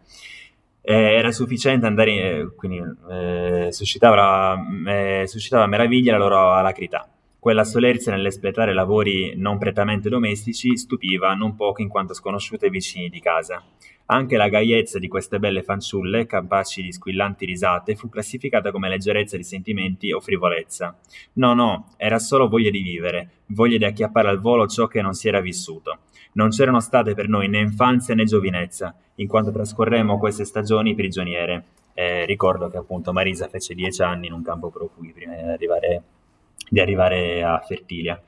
Eh, era sufficiente andare, in, quindi eh, suscitava, eh, suscitava meraviglia la loro alacrità. Quella solerzia nell'espletare lavori non prettamente domestici stupiva non poco in quanto sconosciute ai vicini di casa. Anche la gaiezza di queste belle fanciulle, capaci di squillanti risate, fu classificata come leggerezza di sentimenti o frivolezza. No, no, era solo voglia di vivere, voglia di acchiappare al volo ciò che non si era vissuto. Non c'erano state per noi né infanzia né giovinezza, in quanto trascorremmo queste stagioni prigioniere. Eh, ricordo che appunto Marisa fece dieci anni in un campo profughi prima di arrivare di arrivare a Fertilia.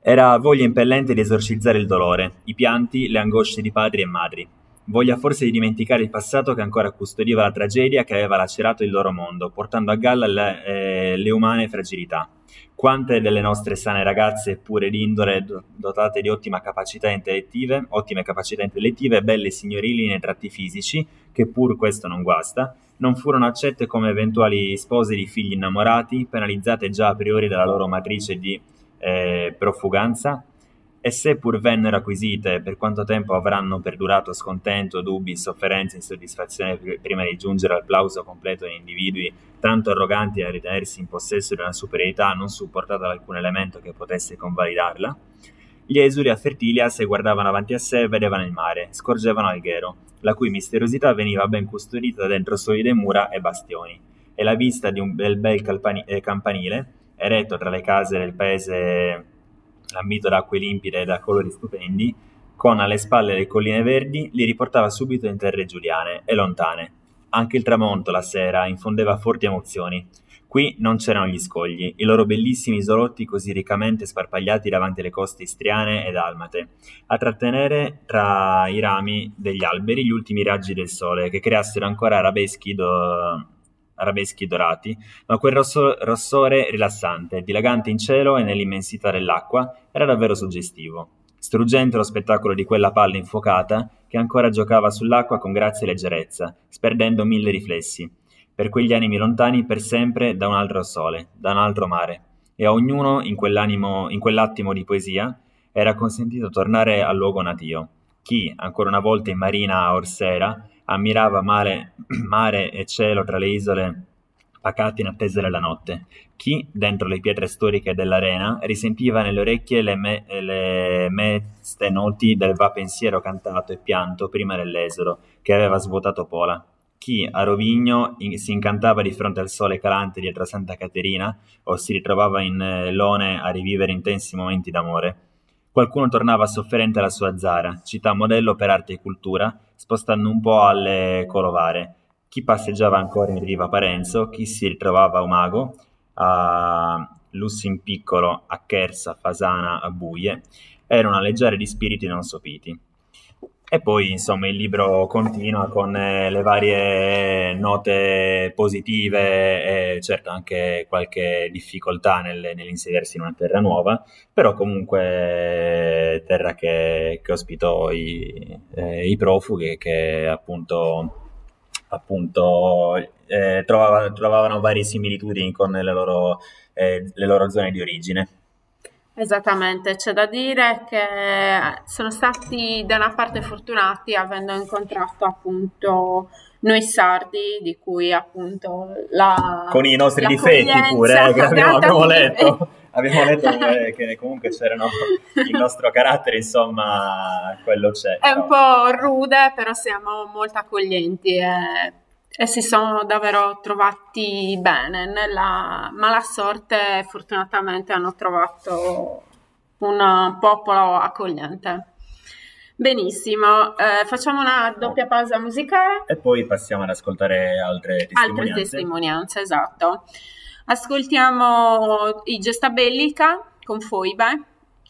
Era voglia impellente di esorcizzare il dolore, i pianti, le angosce di padri e madri. voglia forse di dimenticare il passato che ancora custodiva la tragedia che aveva lacerato il loro mondo, portando a galla le, eh, le umane fragilità. Quante delle nostre sane ragazze, eppure di indole dotate di ottima capacità intellettive, ottime capacità intellettive, belle signorili nei tratti fisici, che pur questo non guasta, non furono accette come eventuali spose di figli innamorati, penalizzate già a priori dalla loro matrice di eh, profuganza, e se pur vennero acquisite, per quanto tempo avranno perdurato scontento, dubbi, sofferenze, insoddisfazione prima di giungere al plauso completo di individui tanto arroganti da ritenersi in possesso di una superiorità non supportata da alcun elemento che potesse convalidarla, gli esuli a Fertilia, se guardavano avanti a sé, vedevano il mare, scorgevano Alghero, la cui misteriosità veniva ben custodita dentro solide mura e bastioni, e la vista di un bel bel calpani- eh, campanile, eretto tra le case del paese lambito da acque limpide e da colori stupendi, con alle spalle le colline verdi, li riportava subito in terre giuliane e lontane. Anche il tramonto la sera infondeva forti emozioni. Qui non c'erano gli scogli, i loro bellissimi isolotti così riccamente sparpagliati davanti alle coste istriane ed almate, a trattenere tra i rami degli alberi gli ultimi raggi del sole che creassero ancora arabeschi do arabeschi dorati, ma quel rosso, rossore rilassante, dilagante in cielo e nell'immensità dell'acqua, era davvero suggestivo. Struggente lo spettacolo di quella palla infuocata che ancora giocava sull'acqua con grazia e leggerezza, sperdendo mille riflessi, per quegli animi lontani per sempre da un altro sole, da un altro mare, e a ognuno in, in quell'attimo di poesia era consentito tornare al luogo natio. Chi, ancora una volta in marina a Orsera, ammirava mare, mare e cielo tra le isole pacate in attesa della notte. Chi, dentro le pietre storiche dell'arena, risentiva nelle orecchie le, me, le meste noti del va pensiero cantato e pianto prima dell'esodo, che aveva svuotato Pola. Chi, a Rovigno, in, si incantava di fronte al sole calante dietro Santa Caterina, o si ritrovava in eh, Lone a rivivere intensi momenti d'amore. Qualcuno tornava sofferente alla sua Zara, città modello per arte e cultura, spostando un po' alle colovare. Chi passeggiava ancora in riva Parenzo, chi si ritrovava a Umago, a Lussin Piccolo, a Chersa, Fasana, a Buie, erano leggere di spiriti non sopiti. E poi, insomma, il libro continua con eh, le varie note positive e certo anche qualche difficoltà nel, nell'inserirsi in una terra nuova, però comunque terra che, che ospitò i, eh, i, profughi che appunto, appunto eh, trovavano, trovavano varie similitudini con le loro, eh, le loro zone di origine. Esattamente, c'è da dire che sono stati da una parte fortunati avendo incontrato appunto noi sardi, di cui appunto la Con i nostri difetti pure, eh, che abbiamo, abbiamo letto. abbiamo letto che, comunque c'erano il nostro carattere, insomma, quello c'è. È un po' rude, però siamo molto accoglienti e e si sono davvero trovati bene. Nella mala sorte, fortunatamente, hanno trovato un popolo accogliente. Benissimo, eh, facciamo una doppia pausa musicale. E poi passiamo ad ascoltare altre testimonianze. Altre testimonianze, esatto. Ascoltiamo i Gesta Bellica con Foibe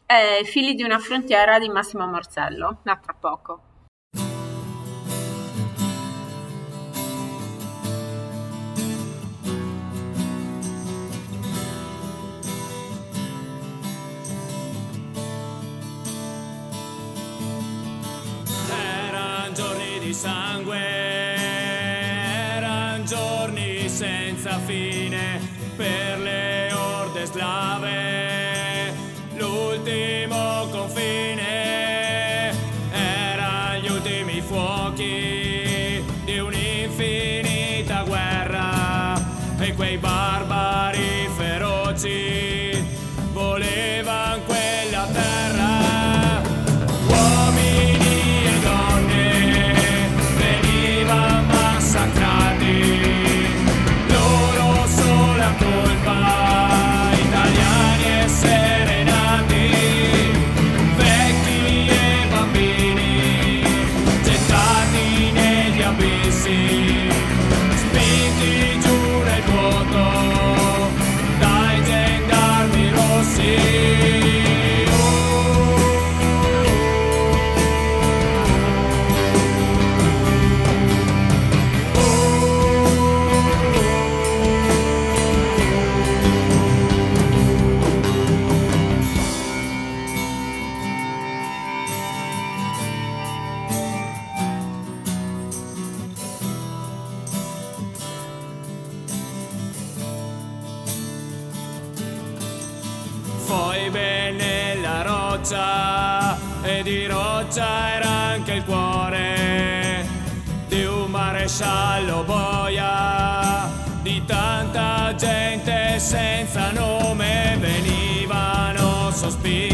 e Figli di una frontiera di Massimo Marcello, da tra poco. Fine c'era anche il cuore di un maresciallo boia, di tanta gente senza nome venivano sospiri.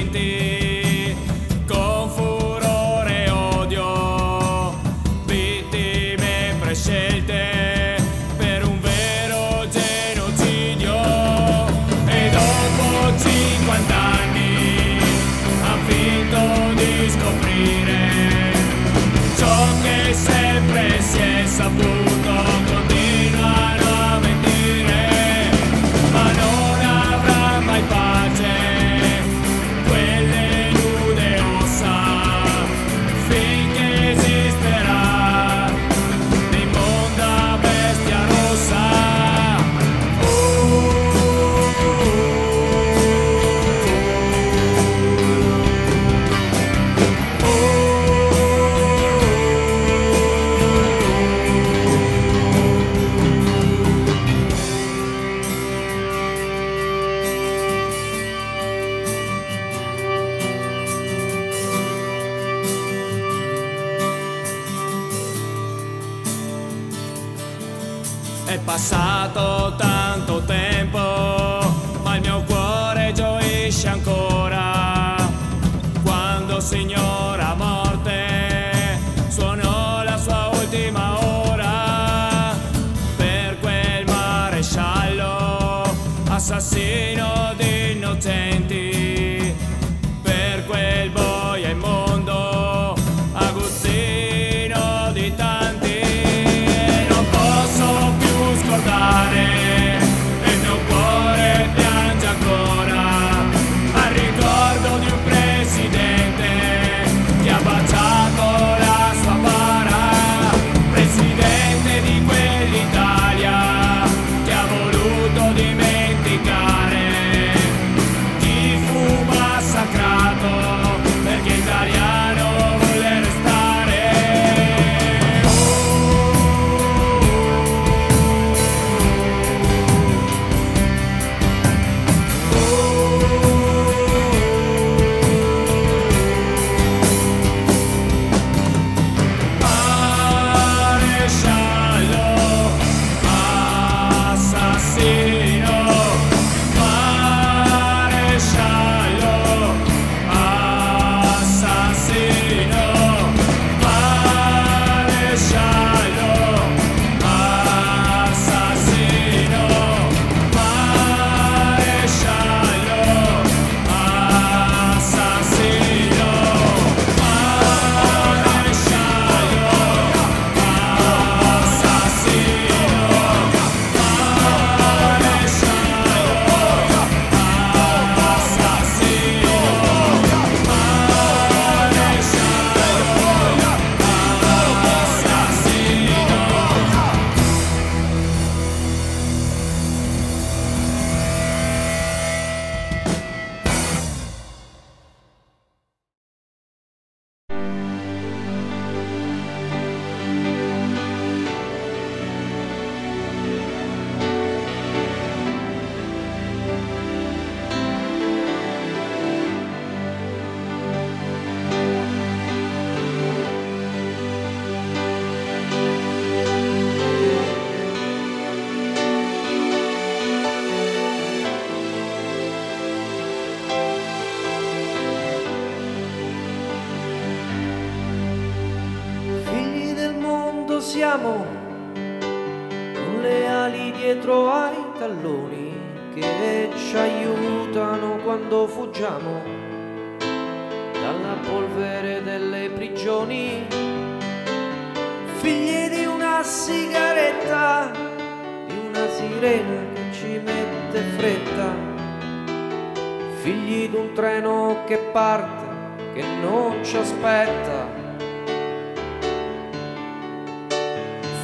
parte che non ci aspetta.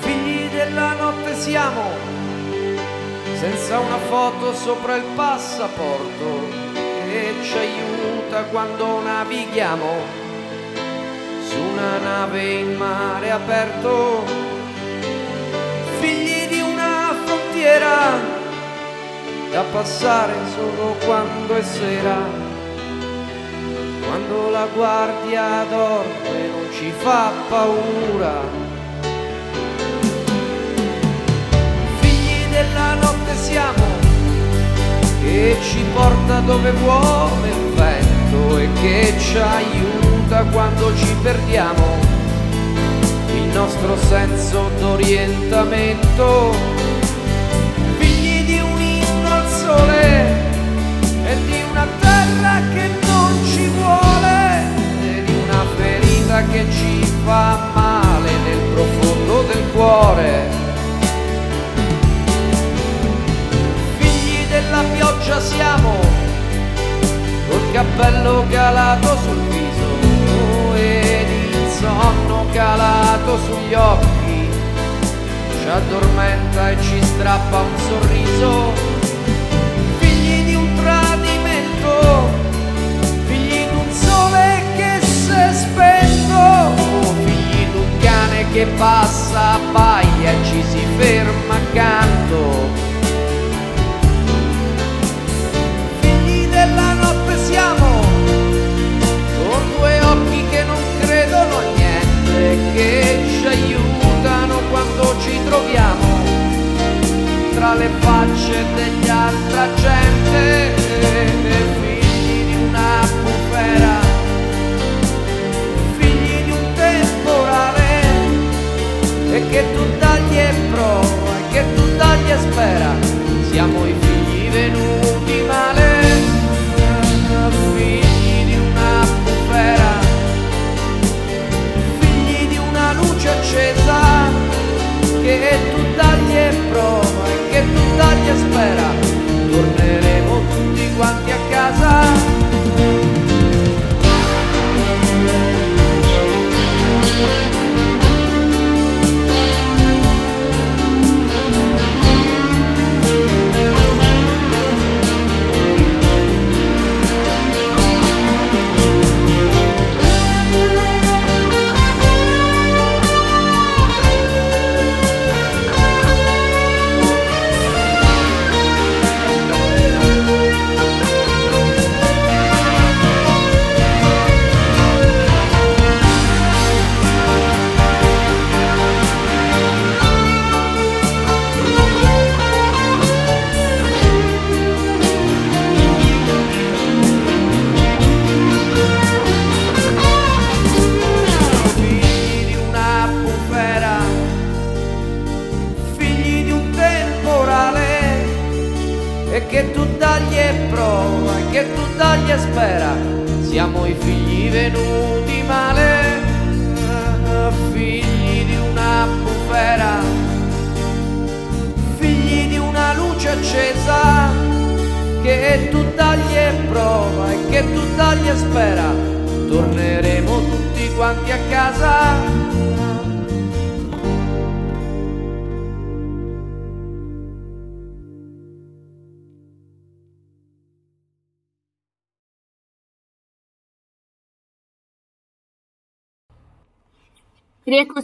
Figli della notte siamo, senza una foto sopra il passaporto che ci aiuta quando navighiamo su una nave in mare aperto. Figli di una frontiera da passare solo quando è sera quando la guardia dorme non ci fa paura. Figli della notte siamo, che ci porta dove vuole il vento e che ci aiuta quando ci perdiamo il nostro senso d'orientamento. Figli di un inno al sole e di una terra che ferita che ci fa male nel profondo del cuore. Figli della pioggia siamo, col cappello calato sul viso ed il sonno calato sugli occhi, ci addormenta e ci strappa un sorriso che passa, abbaia e ci si ferma accanto.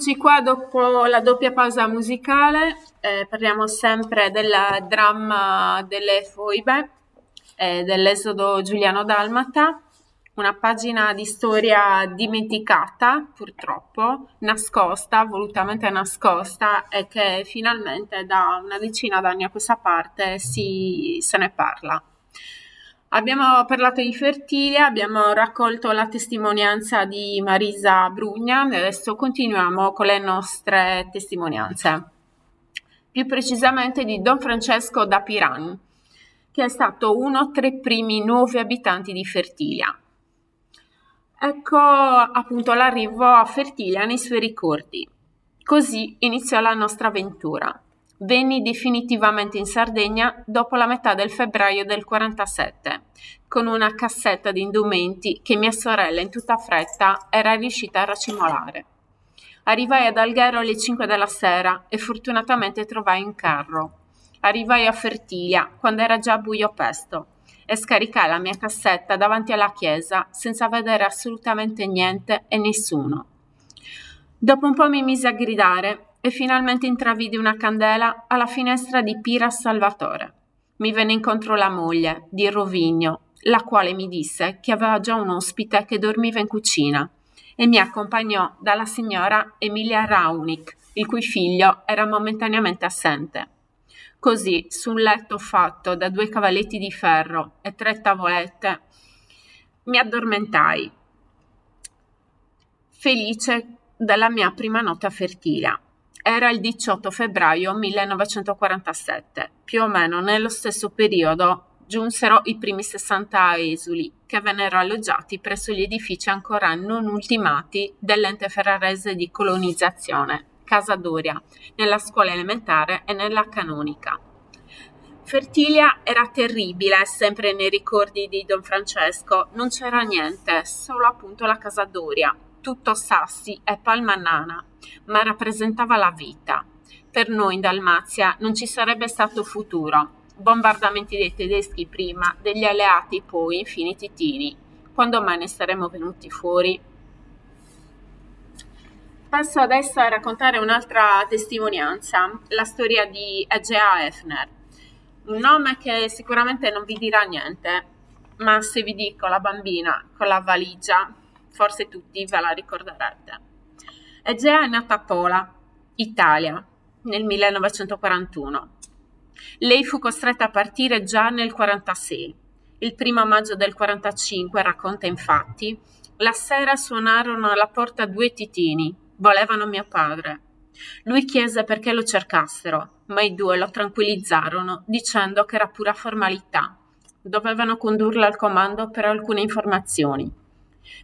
Rieccoci qua dopo la doppia pausa musicale, eh, parliamo sempre del dramma delle foibe, eh, dell'esodo giuliano-dalmata, una pagina di storia dimenticata, purtroppo, nascosta, volutamente nascosta, e che finalmente da una decina d'anni a questa parte si, se ne parla. Abbiamo parlato di Fertilia, abbiamo raccolto la testimonianza di Marisa Brugna e adesso continuiamo con le nostre testimonianze. Più precisamente di Don Francesco da Piran, che è stato uno tra i primi nuovi abitanti di Fertilia. Ecco appunto l'arrivo a Fertilia nei suoi ricordi. Così iniziò la nostra avventura. Venni definitivamente in Sardegna dopo la metà del febbraio del 47, con una cassetta di indumenti che mia sorella in tutta fretta era riuscita a racimolare. Arrivai ad Alghero alle 5 della sera e fortunatamente trovai un carro. Arrivai a Fertilia quando era già buio pesto e scaricai la mia cassetta davanti alla chiesa senza vedere assolutamente niente e nessuno. Dopo un po' mi mise a gridare e finalmente intravidi una candela alla finestra di Pira Salvatore. Mi venne incontro la moglie, di Rovigno, la quale mi disse che aveva già un ospite che dormiva in cucina e mi accompagnò dalla signora Emilia Raunic, il cui figlio era momentaneamente assente. Così, su un letto fatto da due cavalletti di ferro e tre tavolette, mi addormentai, felice della mia prima notte a Fertilia. Era il 18 febbraio 1947, più o meno nello stesso periodo giunsero i primi 60 esuli che vennero alloggiati presso gli edifici ancora non ultimati dell'ente ferrarese di colonizzazione, Casa Doria, nella scuola elementare e nella canonica. Fertilia era terribile, sempre nei ricordi di Don Francesco, non c'era niente, solo appunto la Casa Doria, tutto sassi e palma nana, ma rappresentava la vita. Per noi in Dalmazia non ci sarebbe stato futuro. Bombardamenti dei tedeschi prima, degli alleati poi, infine i titini. Quando mai ne saremmo venuti fuori? Passo adesso a raccontare un'altra testimonianza, la storia di Egea Efner. Un nome che sicuramente non vi dirà niente, ma se vi dico la bambina con la valigia, forse tutti ve la ricorderete. Egea è nata a Pola, Italia, nel 1941. Lei fu costretta a partire già nel 1946. Il primo maggio del 1945, racconta infatti, la sera suonarono alla porta due titini, volevano mio padre. Lui chiese perché lo cercassero, ma i due lo tranquillizzarono dicendo che era pura formalità. Dovevano condurla al comando per alcune informazioni.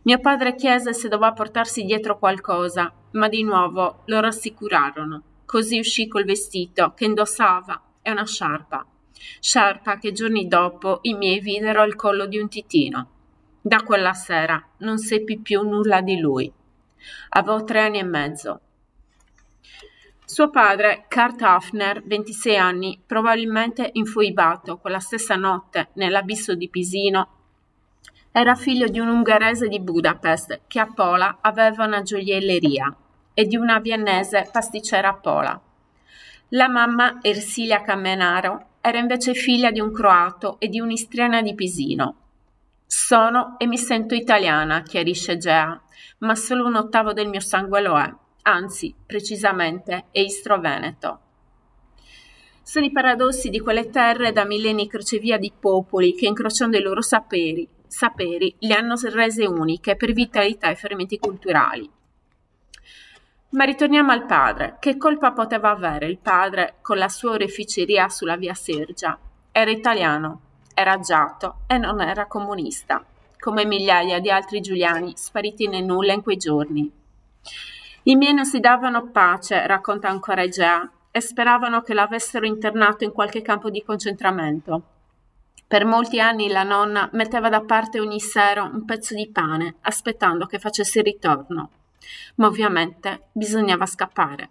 Mio padre chiese se doveva portarsi dietro qualcosa, ma di nuovo lo rassicurarono. Così uscì col vestito che indossava e una sciarpa. Sciarpa che giorni dopo i miei videro al collo di un titino. Da quella sera non seppi più nulla di lui. Avevo tre anni e mezzo. Suo padre, Kurt Hafner, 26 anni, probabilmente infuibato quella stessa notte nell'abisso di Pisino, era figlio di un ungherese di Budapest che a Pola aveva una gioielleria e di una viennese pasticcera a Pola. La mamma, Ersilia Cammenaro, era invece figlia di un croato e di un'istriana di Pisino. Sono e mi sento italiana, chiarisce Gea, ma solo un ottavo del mio sangue lo è, anzi, precisamente, è istro-veneto. Sono i paradossi di quelle terre da millenni crocevia di popoli che, incrociando i loro saperi, saperi le hanno rese uniche per vitalità e fermenti culturali. Ma ritorniamo al padre. Che colpa poteva avere il padre con la sua oreficeria sulla via Sergia? Era italiano, era agiato e non era comunista, come migliaia di altri giuliani spariti nel nulla in quei giorni. I miei non si davano pace, racconta ancora Egea, e speravano che l'avessero internato in qualche campo di concentramento. Per molti anni la nonna metteva da parte ogni sera un pezzo di pane, aspettando che facesse il ritorno. Ma ovviamente bisognava scappare.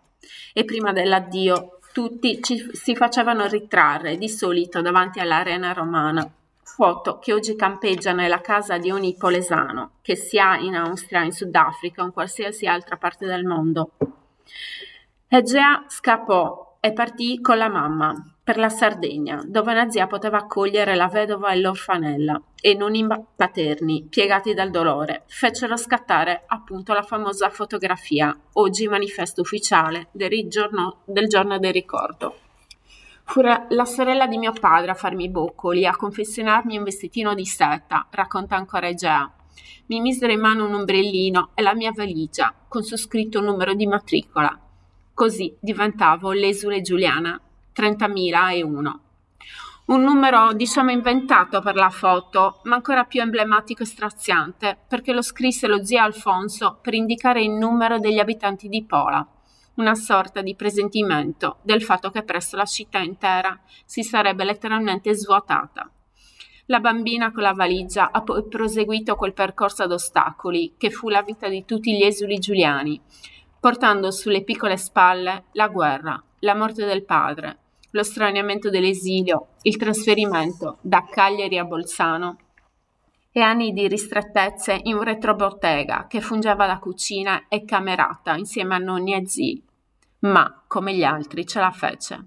E prima dell'addio tutti ci, si facevano ritrarre di solito davanti all'arena romana. Foto che oggi campeggia nella casa di ogni polesano, che sia in Austria, in Sudafrica o in qualsiasi altra parte del mondo. Egea scappò e partì con la mamma per la Sardegna, dove una zia poteva accogliere la vedova e l'orfanella, e non i paterni, piegati dal dolore, fecero scattare appunto la famosa fotografia, oggi manifesto ufficiale del giorno del, giorno del ricordo. Fu la sorella di mio padre a farmi i boccoli, a confezionarmi un vestitino di seta, racconta ancora Egea. Mi misero in mano un ombrellino e la mia valigia, con su scritto un numero di matricola. Così diventavo l'esule Giuliana 30.001. Un numero diciamo inventato per la foto, ma ancora più emblematico e straziante, perché lo scrisse lo zio Alfonso per indicare il numero degli abitanti di Pola, una sorta di presentimento del fatto che presto la città intera si sarebbe letteralmente svuotata. La bambina con la valigia ha poi proseguito quel percorso ad ostacoli che fu la vita di tutti gli esuli giuliani, portando sulle piccole spalle la guerra, la morte del padre, lo straniamento dell'esilio, il trasferimento da Cagliari a Bolzano e anni di ristrettezze in un retrobottega che fungeva da cucina e camerata insieme a nonni e zii. Ma, come gli altri, ce la fece.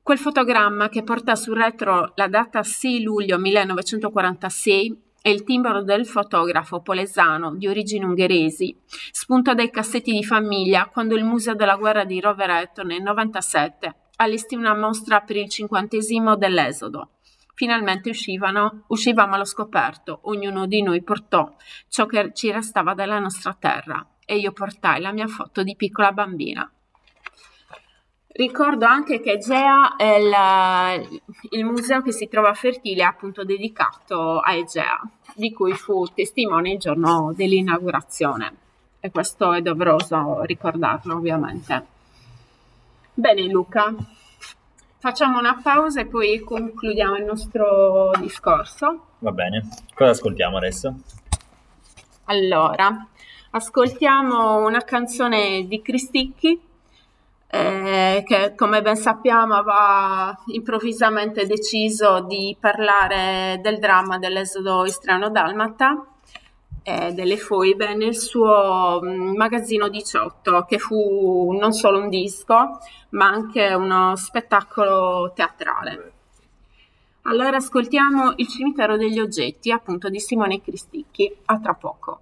Quel fotogramma che porta sul retro la data 6 luglio 1946 è il timbro del fotografo polesano di origini ungheresi, spunto dai cassetti di famiglia quando il Museo della Guerra di Rovereto nel 97 allestì una mostra per il cinquantesimo dell'Esodo. Finalmente uscivano, uscivamo allo scoperto, ognuno di noi portò ciò che ci restava della nostra terra e io portai la mia foto di piccola bambina. Ricordo anche che Egea è la, il museo che si trova a Fertile, appunto dedicato a Egea, di cui fu testimone il giorno dell'inaugurazione. E questo è doveroso ricordarlo, ovviamente. Bene, Luca, facciamo una pausa e poi concludiamo il nostro discorso. Va bene. Cosa ascoltiamo adesso? Allora, ascoltiamo una canzone di Cristicchi eh, che come ben sappiamo aveva improvvisamente deciso di parlare del dramma dell'esodo istriano-dalmata e delle foibe nel suo mm, magazzino 18 che fu non solo un disco ma anche uno spettacolo teatrale. Allora ascoltiamo Il cimitero degli oggetti appunto di Simone Cristicchi, a tra poco.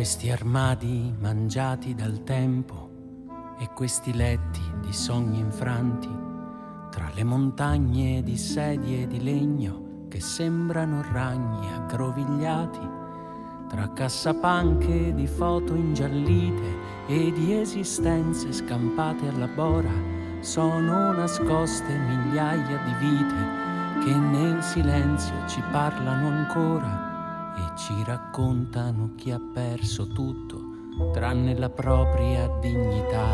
Questi armadi mangiati dal tempo e questi letti di sogni infranti, tra le montagne di sedie di legno che sembrano ragni aggrovigliati, tra cassapanche di foto ingiallite e di esistenze scampate alla bora, sono nascoste migliaia di vite che nel silenzio ci parlano ancora ci raccontano chi ha perso tutto tranne la propria dignità,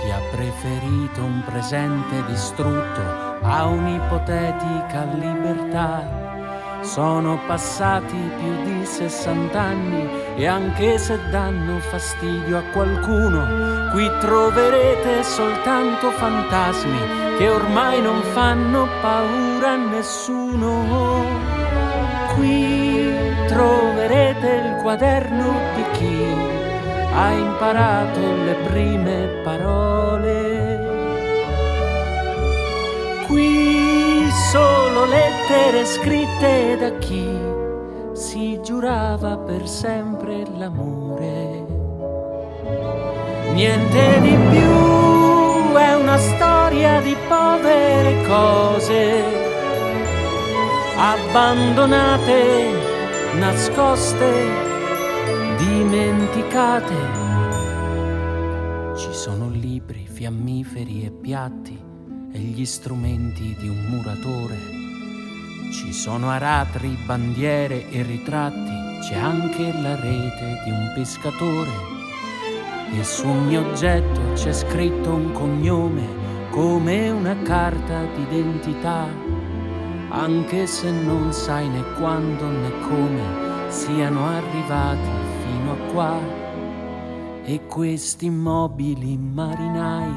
chi ha preferito un presente distrutto a un'ipotetica libertà. Sono passati più di 60 anni e anche se danno fastidio a qualcuno, qui troverete soltanto fantasmi che ormai non fanno paura a nessuno qui troverete il quaderno di chi ha imparato le prime parole. Qui solo lettere scritte da chi si giurava per sempre l'amore. Niente di più, è una storia di povere cose abbandonate, nascoste, dimenticate. Ci sono libri, fiammiferi e piatti e gli strumenti di un muratore. Ci sono aratri, bandiere e ritratti, c'è anche la rete di un pescatore. E su ogni oggetto c'è scritto un cognome come una carta d'identità anche se non sai né quando né come siano arrivati fino a qua. E questi immobili marinai,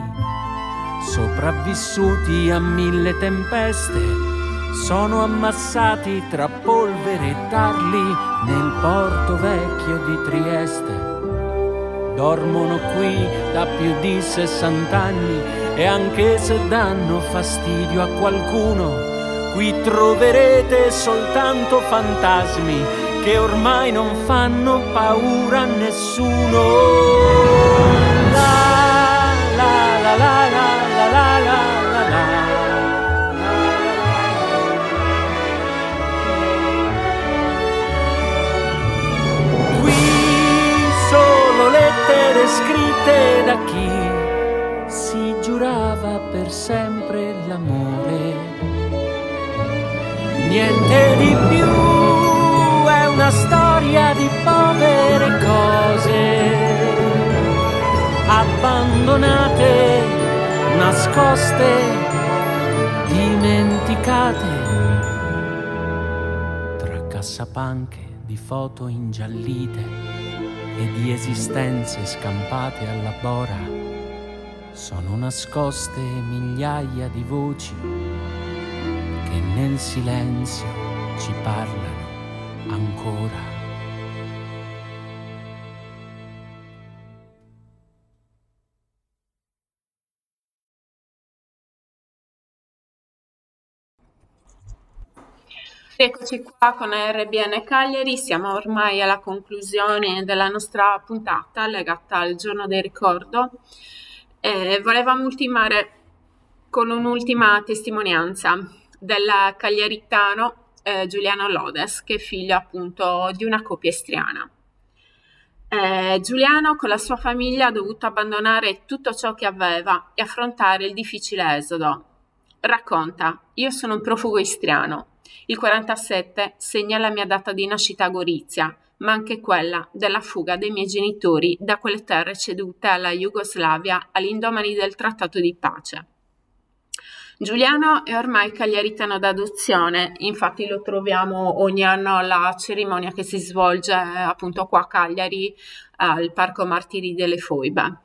sopravvissuti a mille tempeste, sono ammassati tra polvere e tarli nel porto vecchio di Trieste. Dormono qui da più di 60 anni e anche se danno fastidio a qualcuno, Qui troverete soltanto fantasmi che ormai non fanno paura a nessuno. La la la la la la la la. Qui solo lettere scritte da chi si giurava per sempre l'amore niente di più, è una storia di povere cose, abbandonate, nascoste, dimenticate, tra cassapanche di foto ingiallite e di esistenze scampate alla bora sono nascoste migliaia di voci che nel silenzio ci parlano ancora. Eccoci qua con RBN Cagliari, siamo ormai alla conclusione della nostra puntata legata al giorno del ricordo. Eh, volevamo ultimare con un'ultima testimonianza del cagliaritano eh, Giuliano Lodes, che è figlio appunto di una coppia istriana. Eh, Giuliano con la sua famiglia ha dovuto abbandonare tutto ciò che aveva e affrontare il difficile esodo. Racconta, io sono un profugo istriano il 47 segna la mia data di nascita a Gorizia, ma anche quella della fuga dei miei genitori da quelle terre cedute alla Jugoslavia all'indomani del trattato di pace. Giuliano è ormai cagliaritano d'adozione, infatti lo troviamo ogni anno alla cerimonia che si svolge appunto qua a Cagliari al Parco Martiri delle Foibe.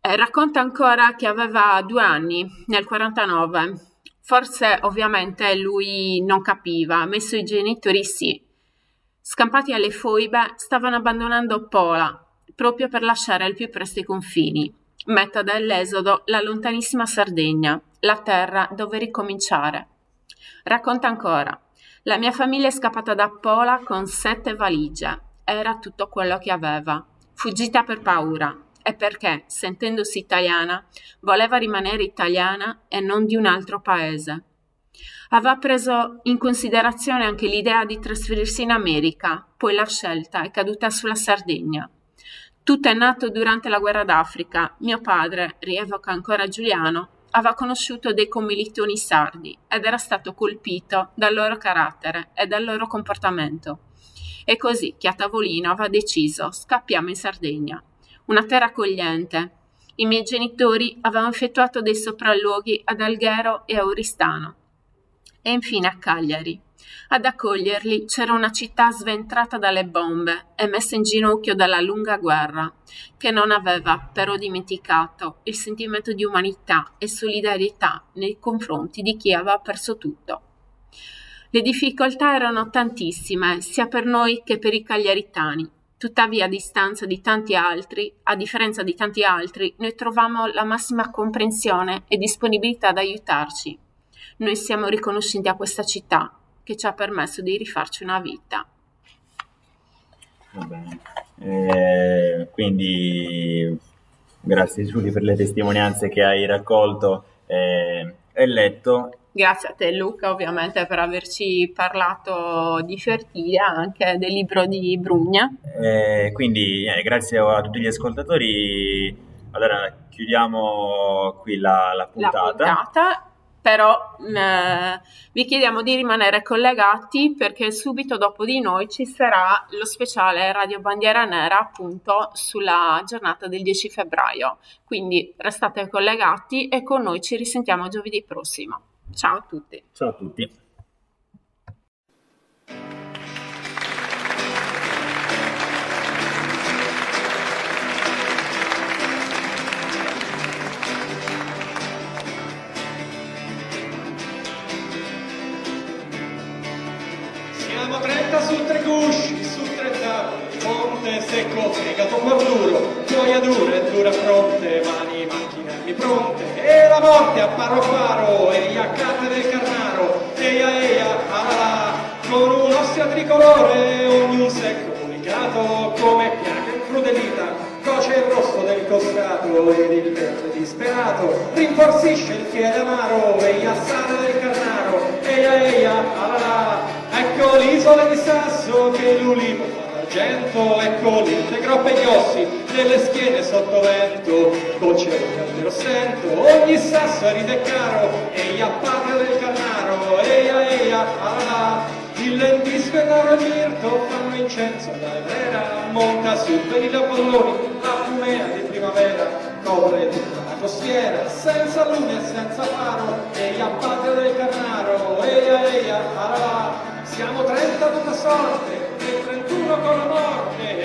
Eh, racconta ancora che aveva due anni nel 49 Forse ovviamente lui non capiva, ma i genitori sì. Scampati alle foibe, stavano abbandonando Pola, proprio per lasciare al più presto i confini. Meta dell'esodo la lontanissima Sardegna, la terra dove ricominciare. Racconta ancora. La mia famiglia è scappata da Pola con sette valigie. Era tutto quello che aveva. Fuggita per paura, è perché, sentendosi italiana, voleva rimanere italiana e non di un altro paese. Aveva preso in considerazione anche l'idea di trasferirsi in America, poi la scelta è caduta sulla Sardegna. Tutto è nato durante la guerra d'Africa. Mio padre, rievoca ancora Giuliano, aveva conosciuto dei commilitoni sardi ed era stato colpito dal loro carattere e dal loro comportamento. E così che a tavolino aveva deciso scappiamo in Sardegna una terra accogliente. I miei genitori avevano effettuato dei sopralluoghi ad Alghero e a Oristano e infine a Cagliari. Ad accoglierli c'era una città sventrata dalle bombe e messa in ginocchio dalla lunga guerra, che non aveva però dimenticato il sentimento di umanità e solidarietà nei confronti di chi aveva perso tutto. Le difficoltà erano tantissime, sia per noi che per i cagliaritani, Tuttavia, a distanza di tanti altri, a differenza di tanti altri, noi troviamo la massima comprensione e disponibilità ad aiutarci. Noi siamo riconoscenti a questa città che ci ha permesso di rifarci una vita. Va bene. Eh, quindi grazie Giulia per le testimonianze che hai raccolto eh, e letto Grazie a te Luca ovviamente per averci parlato di Fertilia, anche del libro di Brugna. Eh, quindi eh, grazie a tutti gli ascoltatori, allora chiudiamo qui la, la puntata. La puntata però eh, vi chiediamo di rimanere collegati perché subito dopo di noi ci sarà lo speciale Radio Bandiera Nera appunto sulla giornata del 10 febbraio. Quindi restate collegati e con noi ci risentiamo giovedì prossimo. Ciao a tutti. Ciao a tutti. Fegato cuor duro, gioia dura e dura fronte, mani, macchine, armi pronte, e la morte a paro paro, e a carte del carnaro, eia eia, alala, con un'ostia tricolore, ognuno secco comunicato, come piaga incrudelita, coce il rosso del costato, ed il verde disperato, rinforzisce il fiele amaro, e a sale del carnaro, eia eia, alala, Ecco l'isola di Sasso che l'ulivo fa d'argento, ecco l'inte groppe gli ossi delle schiene sotto vento, cielo caldero sento, ogni sasso ride caro, eia patria del carnaro, eia eia, alala, il lentisco e l'oro mirto fanno incenso alla vera, monta su per i leopoldoni, la fumea di primavera, copre tutta la costiera, senza luna e senza faro, eia patria del carnaro, eia eia, alala, siamo 30 tutta sorte 31 con la morte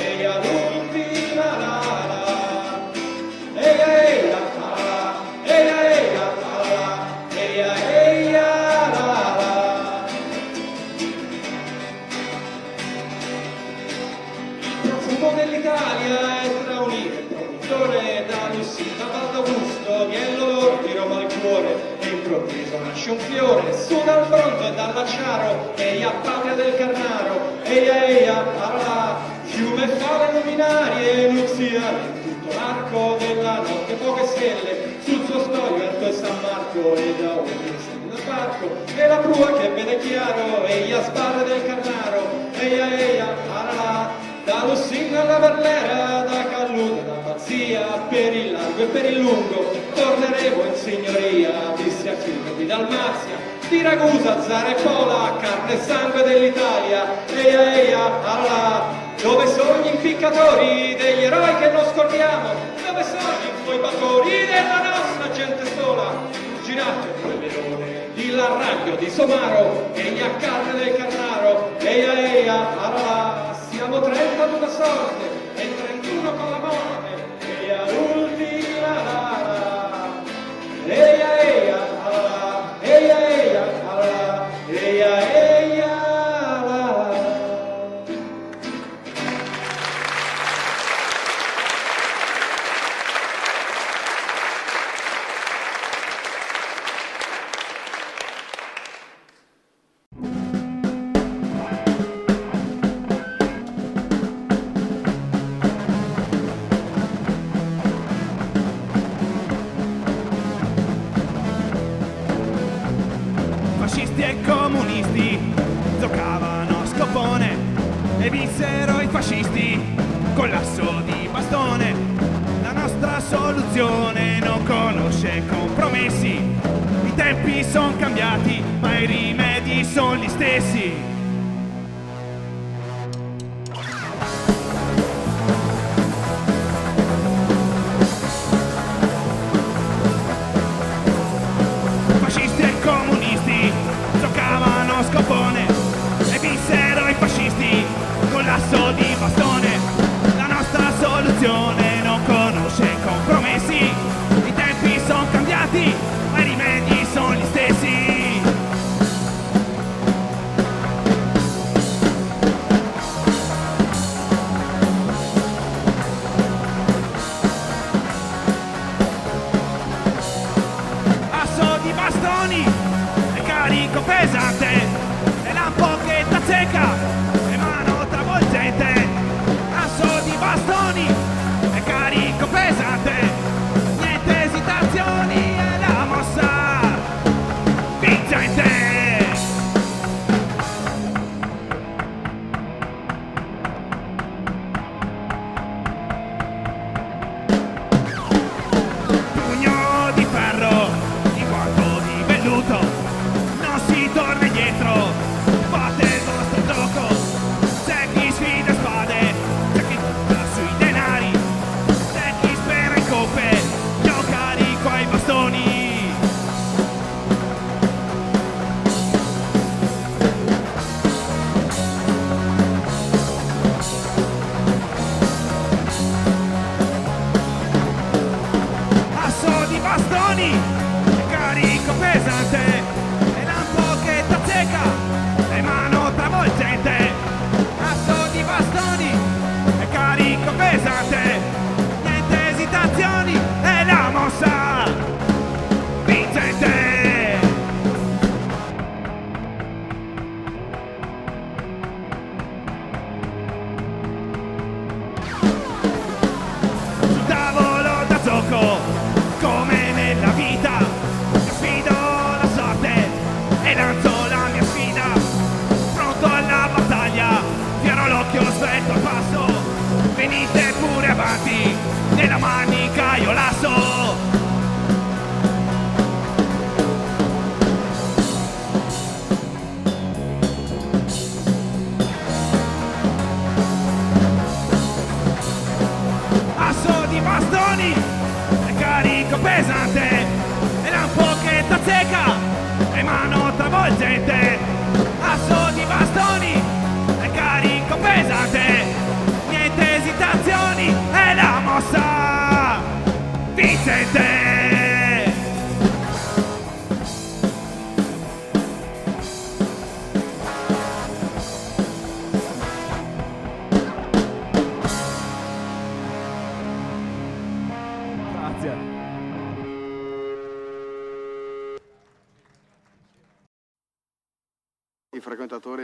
nasce un fiore su dal bronzo e dall'acciaro, eia patria del Carnaro, eia eia, arla, fiume fale luminarie, nuzia, in tutto l'arco della notte poche stelle, sul suo storio Erto e San Marco, e da un nel barco, e la prua che vede chiaro, eia sbarre del Carnaro, eia eia, arla, da Lussinga alla Verlera, da Calluda, Mazzia, per il largo e per il lungo, torneremo in signoria, disse a Fiume di Dalmazia, di Ragusa, Zara e Pola, carne e sangue dell'Italia, eia eia, alla, dove sono gli impiccatori degli eroi che non scordiamo, dove sono gli infoibatori della nostra gente sola, girate il leone, di Larraglio, di Somaro, egli a carne del Carnaro, eia eia, alla, siamo 30 ad una sorte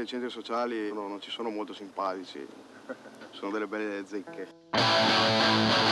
nei centri sociali no, non ci sono molto simpatici, sono delle belle zecche.